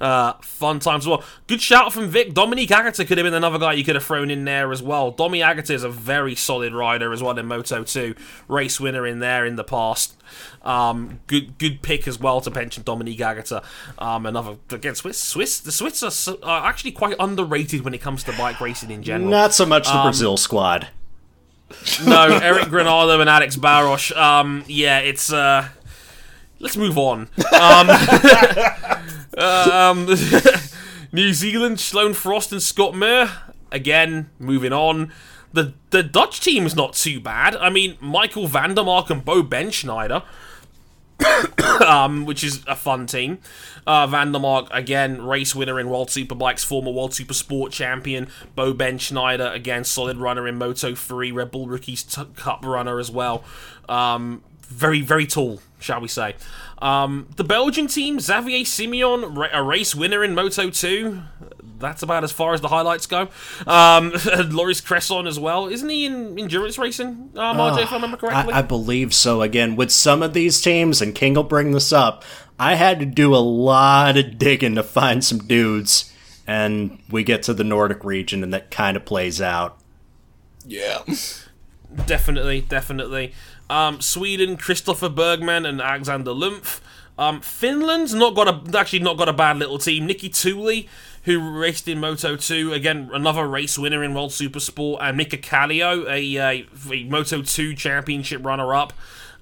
Uh, fun times as well. Good shout from Vic. Dominique Aegerter could have been another guy you could have thrown in there as well. Domi Aegerter is a very solid rider as well in Moto 2. Race winner in there in the past. Um, good good pick as well to mention Dominique Aegerter. Um, another again Swiss Swiss the Swiss are, s- are actually quite underrated when it comes to bike racing in general. Not so much the Um, Brazil squad. no, Eric Granado and Alex Barros. Um, yeah, it's uh, let's move on. Um, [laughs] um, [laughs] New Zealand, Sloan Frost and Scott Muir. Again, moving on. the the Dutch team is not too bad. I mean, Michael van der Mark and Bo Bendsneyder, [coughs] um, which is a fun team. Uh, van der Mark again, race winner in World Superbikes, former World Super Sport champion. Bo Bendsneyder again, solid runner in Moto 3, Red Bull Rookies t- Cup runner as well. Um, very very tall, shall we say? Um, the Belgian team, Xavier Simeon, a race winner in Moto 2 that's about as far as the highlights go. Um, [laughs] Loris Cresson as well. Isn't he in endurance racing, um, RJ, if I remember correctly? I, I believe so. Again, with some of these teams, and King will bring this up, I had to do a lot of digging to find some dudes, and we get to the Nordic region, and that kind of plays out. Yeah. Definitely, definitely. Um, Sweden, Christopher Bergman and Alexander Lumpf. Um, Finland's not got a actually not got a bad little team. Niki Tuuli, who raced in Moto 2, again another race winner in World Super Sport, and Mika Kallio, a, a, a Moto 2 championship runner up.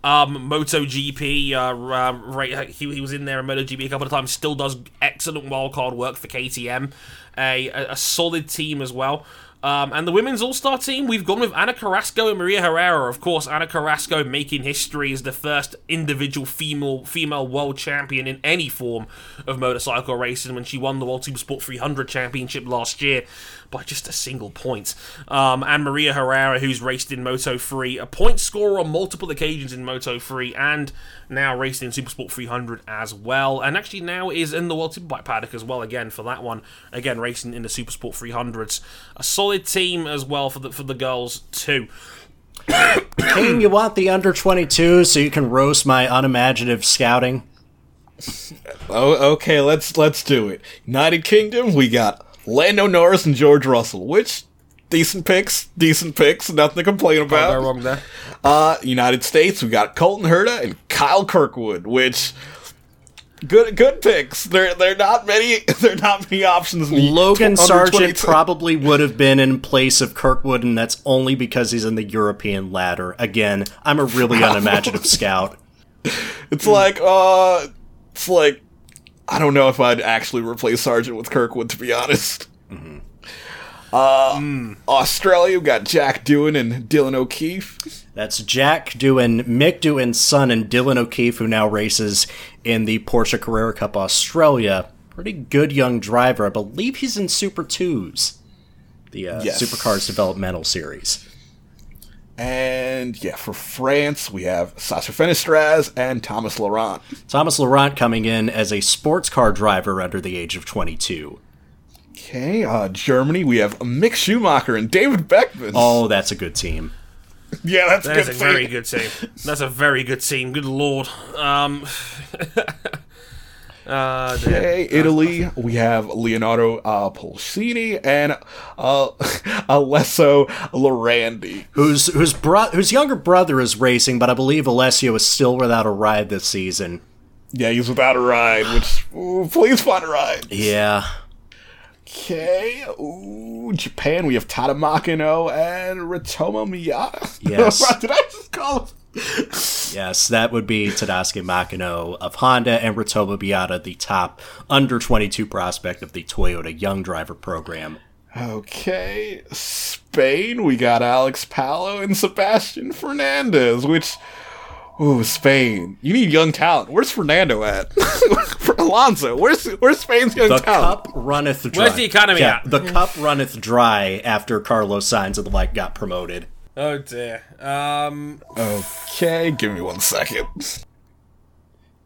Um, Moto GP, uh, uh, right, he, he was in there in Moto GP a couple of times. Still does excellent wildcard work for KTM. A, a, a solid team as well. Um, and the women's all star team, we've gone with Ana Carrasco and Maria Herrera. Of course, Ana Carrasco making history as the first individual female female world champion in any form of motorcycle racing when she won the World Supersport 300 championship last year by just a single point. Um, and Maria Herrera, who's raced in Moto 3, a point scorer on multiple occasions in Moto 3, and now raced in Supersport 300 as well. And actually now is in the World Superbike paddock as well, again, for that one. Again, racing in the Supersport 300s. A solid team as well for the, for the girls, too. [coughs] King, you want the under 22 so you can roast my unimaginative scouting? Oh, okay. Let's let's do it. United Kingdom, we got Lando Norris and George Russell, which decent picks, decent picks, nothing to complain about. They're wrong there. Uh, United States, we got Colton Herta and Kyle Kirkwood, which good good picks. There there not many [laughs] there are not many options. Logan Sargent probably would have been in place of Kirkwood, and that's only because he's in the European ladder. Again, I'm a really [laughs] unimaginative scout. It's like uh, it's like I don't know if I'd actually replace Sargent with Kirkwood to be honest. Uh, Australia, we got Jack Doohan and Dylan O'Keeffe. That's Jack Doohan, Mick Doohan's son, and Dylan O'Keeffe, who now races in the Porsche Carrera Cup Australia. Pretty good young driver. I believe he's in Super 2s, the uh, Yes. Supercars developmental series. And yeah, for France, we have Sacha Fenestraz and Thomas Laurent. Thomas Laurent coming in as a sports car driver under the age of 22. Okay, uh, Germany, we have Mick Schumacher and David Beckmann. Oh, that's a good team. yeah, that's, That is good. a very good team. That's a very good team. Good lord. Um, [laughs] uh, dear. Okay, Italy, we have Leonardo uh, Pulcini and uh, [laughs] Alessio Lorandi. Whose whose bro- whose younger brother is racing, but I believe Alessio is still without a ride this season. Yeah, he's without a ride, which, ooh, please find a ride. Yeah, Okay, ooh, Japan, we have Tada Makino and Ritomo Miyata. Yes. [laughs] Did I just call him? Yes, that would be Tadasuke Makino of Honda and Ritomo Miyata, the top under 22 prospect of the Toyota Young Driver program. Okay, Spain, we got Alex Palou and Sebastian Fernandez, which. Ooh, Spain. You need young talent. Where's Fernando at? [laughs] For Alonso, where's where's Spain's young The talent? cup runneth dry. Where's the economy yeah, at? The cup runneth dry after Carlos Sainz of the like got promoted. Oh dear. Um, Okay, give me one second.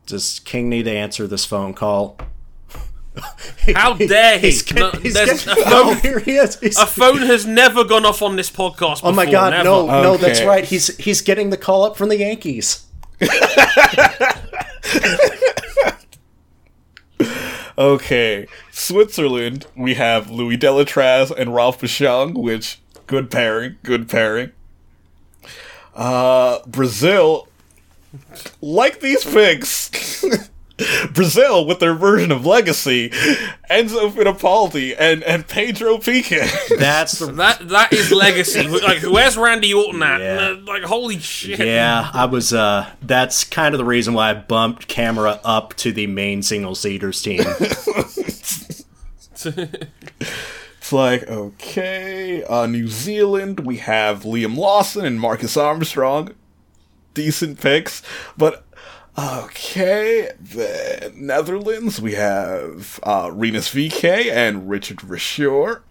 Does King need to answer this phone call? [laughs] how dare he? He's, No, he's there's getting- a no, phone. [laughs] here he is. He's- A phone has never gone off on this podcast. Before, oh my god, never. no, no, that's right. He's he's getting the call up from the Yankees. [laughs] Okay, Switzerland, we have Louis Deletraz and Ralph Boschung, which good pairing, good pairing. Uh, Brazil, like these picks. [laughs] Brazil, with their version of Legacy, Enzo Fittipaldi and, and Pedro Piquet. That's the [laughs] That that is legacy. [laughs] like, where's Randy Orton at? Yeah. Uh, like, holy shit. Yeah, I was. uh That's kind of the reason why I bumped Camara up to the main single seaters team. It's like, okay, uh, New Zealand, we have Liam Lawson and Marcus Armstrong. Decent picks. But, okay, the Netherlands, we have uh, Rinus VeeKay and Richard Verschoor.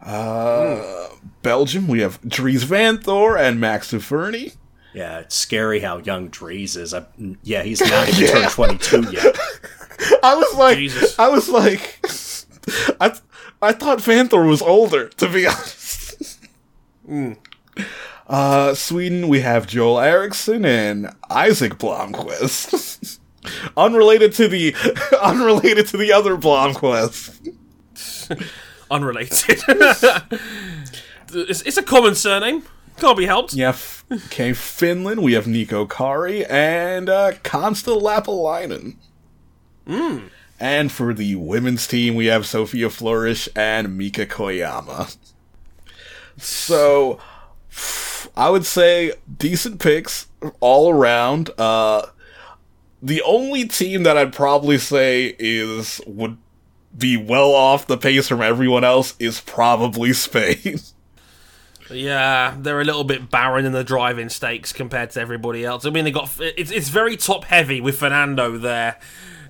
Uh, Belgium, we have Dries Vanthoor and Max Defourny. Yeah, it's scary how young Dries is. I, yeah, he's [laughs] not even turned 22 yet. [laughs] I was like, Jesus. I was like, [laughs] I, I thought Vanthoor was older, to be [laughs] honest. Uh, Sweden, we have Joel Eriksson and Isaac Blomqvist. [laughs] unrelated to the, [laughs] unrelated to the other Blomqvist. Unrelated. it's, it's a common surname. Can't be helped. Yeah, f- okay, Finland, we have Niko Kari and uh, Konsta Lappalainen. And for the women's team, we have Sophia Flörsch and Miki Koyama. So, I would say decent picks all around. Uh, the only team that I'd probably say is would be well off the pace from everyone else is probably Spain. [laughs] Yeah, they're a little bit barren in the driving stakes compared to everybody else. I mean, they got it's it's very top heavy with Fernando there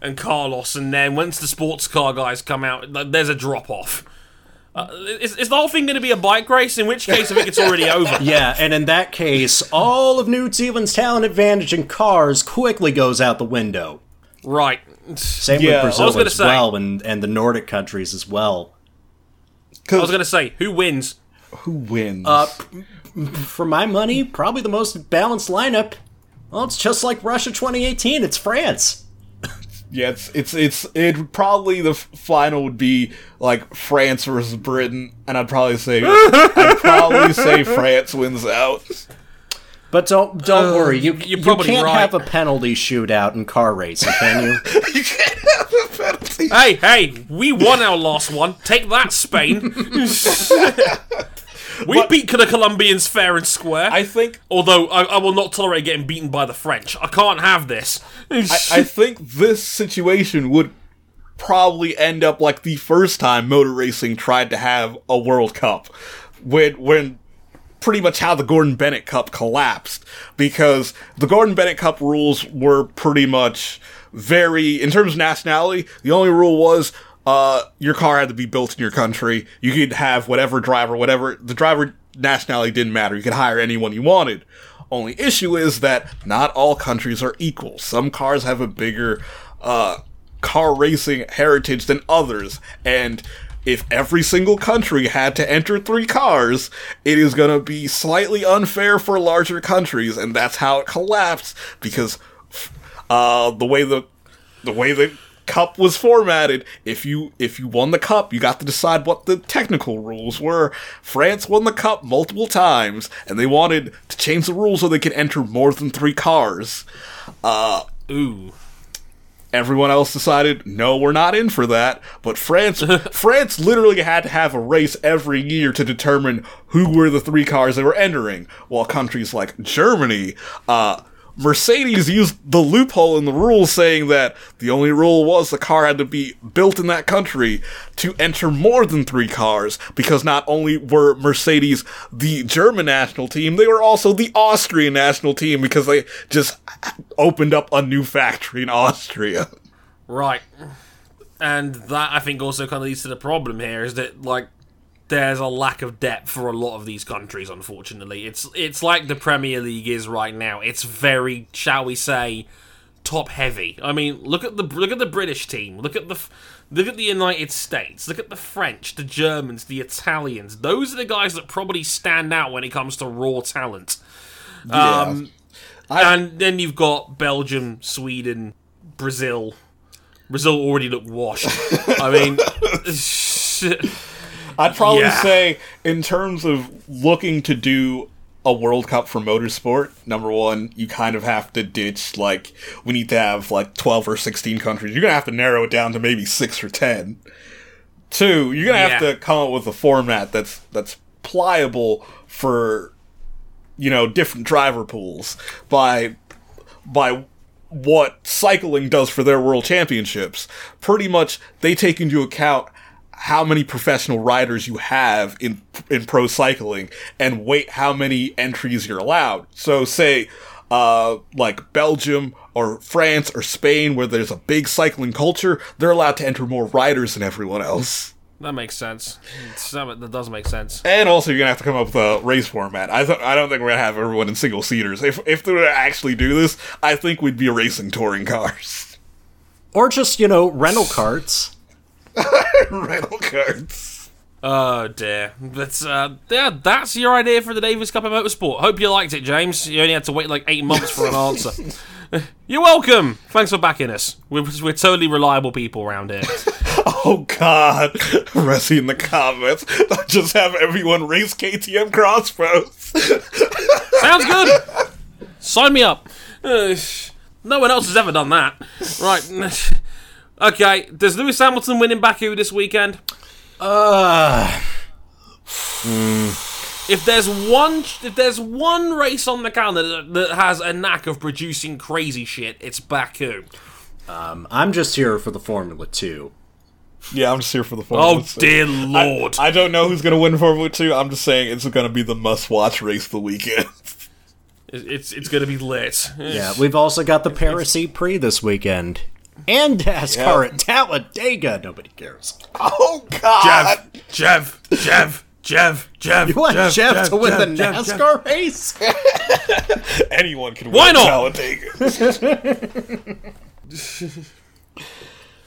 and Carlos, and then once the sports car guys come out, there's a drop off. Uh, is, is the whole thing going to be a bike race? In which case, I think it's already [laughs] over. Yeah, and in that case, all of New Zealand's talent advantage in cars quickly goes out the window. Right. Same Yeah, with Brazil as say- well, and, and the Nordic countries as well. I was going to say, who wins? Who wins? Uh, For my money, probably the most balanced lineup. Well, it's just like Russia 2018. It's France. Yeah, it's it's it's it probably the f- final would be like France versus Britain, and I'd probably say I'd probably say [laughs] France wins out. But don't don't uh, worry, you, you're probably can't right. have a penalty shootout in car racing, can you? [laughs] You can't have a penalty. Hey, hey, we won our last one. Take that, Spain. [laughs] we beat the Colombians fair and square. I think Although I, I will not tolerate getting beaten by the French. I can't have this. I think this situation would probably end up like the first time motor racing tried to have a World Cup, when when pretty much how the Gordon Bennett Cup collapsed because the Gordon Bennett Cup rules were pretty much very in terms of nationality. The only rule was uh, your car had to be built in your country. You could have whatever driver, whatever the driver nationality didn't matter. You could hire anyone you wanted. Only issue is that not all countries are equal. Some cars have a bigger uh, car racing heritage than others, and if every single country had to enter three cars, it is going to be slightly unfair for larger countries, and that's how it collapsed because uh, the way the the way the cup was formatted. If you if you won the cup you got to decide what the technical rules were. France won the cup multiple times and they wanted to change the rules so they could enter more than three cars. Uh, Ooh. everyone else decided no we're not in for that. But france [laughs] france literally had to have a race every year to determine who were the three cars they were entering. While countries like germany uh Mercedes used the loophole in the rules saying that the only rule was the car had to be built in that country to enter more than three cars because not only were Mercedes the German national team, they were also the Austrian national team because they just opened up a new factory in Austria. Right. And that I think also kind of leads to the problem here is that like there's a lack of depth for a lot of these countries. Unfortunately, it's it's like the Premier League is right now. It's very, shall we say, top heavy. I mean, look at the look at the British team. Look at the look at the United States. Look at the French, the Germans, the Italians. Those are the guys that probably stand out when it comes to raw talent. Um, and then you've got Belgium, Sweden, Brazil. Brazil already look washed. I mean, [laughs] [laughs] I'd probably Yeah. say, in terms of looking to do a World Cup for motorsport, number one, you kind of have to ditch, like, we need to have, like, 12 or 16 countries. You're going to have to narrow it down to maybe 6 or 10. Two, you're going to have Yeah. to come up with a format that's, that's pliable for, you know, different driver pools by, by what cycling does for their world championships. Pretty much, they take into account how many professional riders you have in in pro cycling and wait how many entries you're allowed. So say uh, like Belgium or France or Spain where there's a big cycling culture, they're allowed to enter more riders than everyone else. That makes sense. It's- That that does make sense. And also, you're gonna have to come up with a race format. I th- I don't think we're gonna have everyone in single seaters. If if they were to actually do this, I think we'd be racing touring cars, Or just, you know, rental carts. [laughs] rental cars. Oh dear. But uh, yeah, that's your idea for the Davis Cup of Motorsport. Hope you liked it, James. You only had to wait like eight months for an answer. [laughs] You're welcome. Thanks for backing us. We're, we're totally reliable people around here. [laughs] Oh God, Resi in the comments. Just have everyone race KTM X-Bows. Sounds good. Sign me up. Uh, no one else has ever done that. Right. Okay. Does Lewis Hamilton win in Baku this weekend? Uh, If there's one, if there's one race on the calendar that, that has a knack of producing crazy shit, it's Baku. I'm just here for the Formula 2. Yeah, I'm just here for the Formula Oh Two. dear lord! I don't know who's gonna win Formula Two. I'm just saying it's gonna be the must-watch race of the weekend. it's it's gonna be lit. Yeah, we've also got the Paris E-Prix this weekend. And NASCAR at Talladega. Nobody cares. oh God. Jeff, Jeff, Jeff, Jeff. Jeff, you want Jeff, to win the NASCAR race? [laughs] Anyone can Why win not? Talladega. [laughs]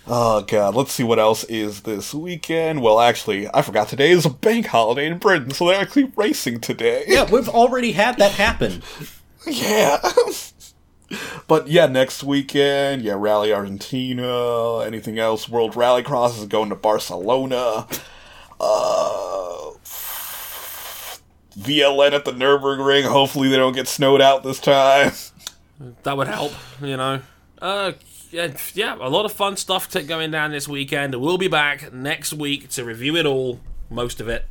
oh god, let's see what else is this weekend. Well, actually, I forgot today is a bank holiday in Britain, so they're actually racing today. yeah, we've already had that happen. [laughs] Yeah. But yeah, next weekend, yeah, Rally Argentina, anything else? World Rallycross is going to Barcelona. Uh VLN at the Nürburgring. Hopefully they don't get snowed out this time. That would help, you know. Uh, yeah, yeah, a lot of fun stuff going down this weekend. We'll be back next week to review it all, most of it,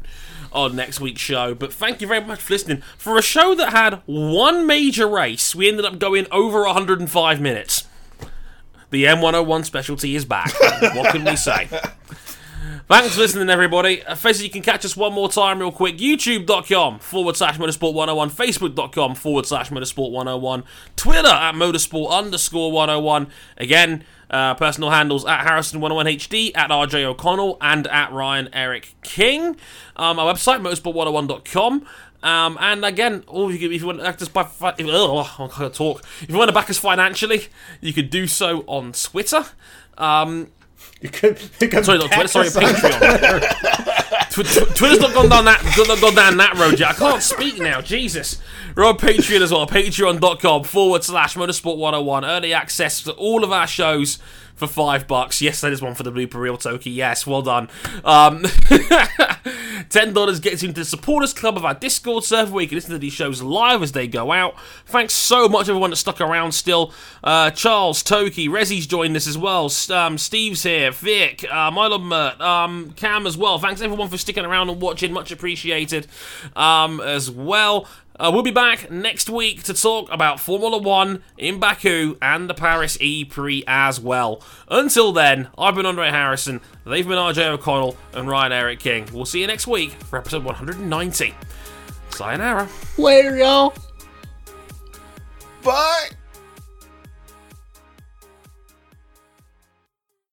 on next week's show. But thank you very much for listening. For a show that had one major race, we ended up going over 105 minutes. The M101 specialty is back. [laughs] what can we say? Thanks for listening, everybody. Uh, it, you can catch us one more time, real quick. YouTube.com forward slash motorsport 101, Facebook.com forward slash motorsport 101, Twitter at motorsport underscore 101. Again, uh, personal handles at Harrison101HD, at RJ O'Connell, and at Ryan Eric King. Um, our website, motorsport101.com. Um, and again, oh, if you, if you want to act us by, oh, I can't talk. If you want to back us financially, you could do so on Twitter. Um, You could, you could Sorry, not Twitter. Sorry. Patreon. [laughs] Tw- tw- Twitter's not gone down that not gone down that road yet. I can't speak now. Jesus. We're on Patreon as well. Patreon.com forward slash Motorsport 101. Early access to all of our shows for five bucks. Yes, that is one for the blooper reel, Toki. Yes, well done. Um, [laughs] Ten dollars gets you into the supporters club of our Discord server where you can listen to these shows live as they go out. Thanks so much everyone that stuck around still. Uh, Charles, Toki, Rezzy's joined us as well. Um, Steve's here, Vic, uh, Milo Mert, um, Cam as well. Thanks everyone for sticking around and watching. Much appreciated um, as well. Uh, we'll be back next week to talk about Formula One in Baku and the Paris E Prix as well. Until then, I've been Andre Harrison, they've been RJ O'Connell and Ryan Eric King. We'll see you next week for episode 190. Sayonara. Later, y'all. Bye.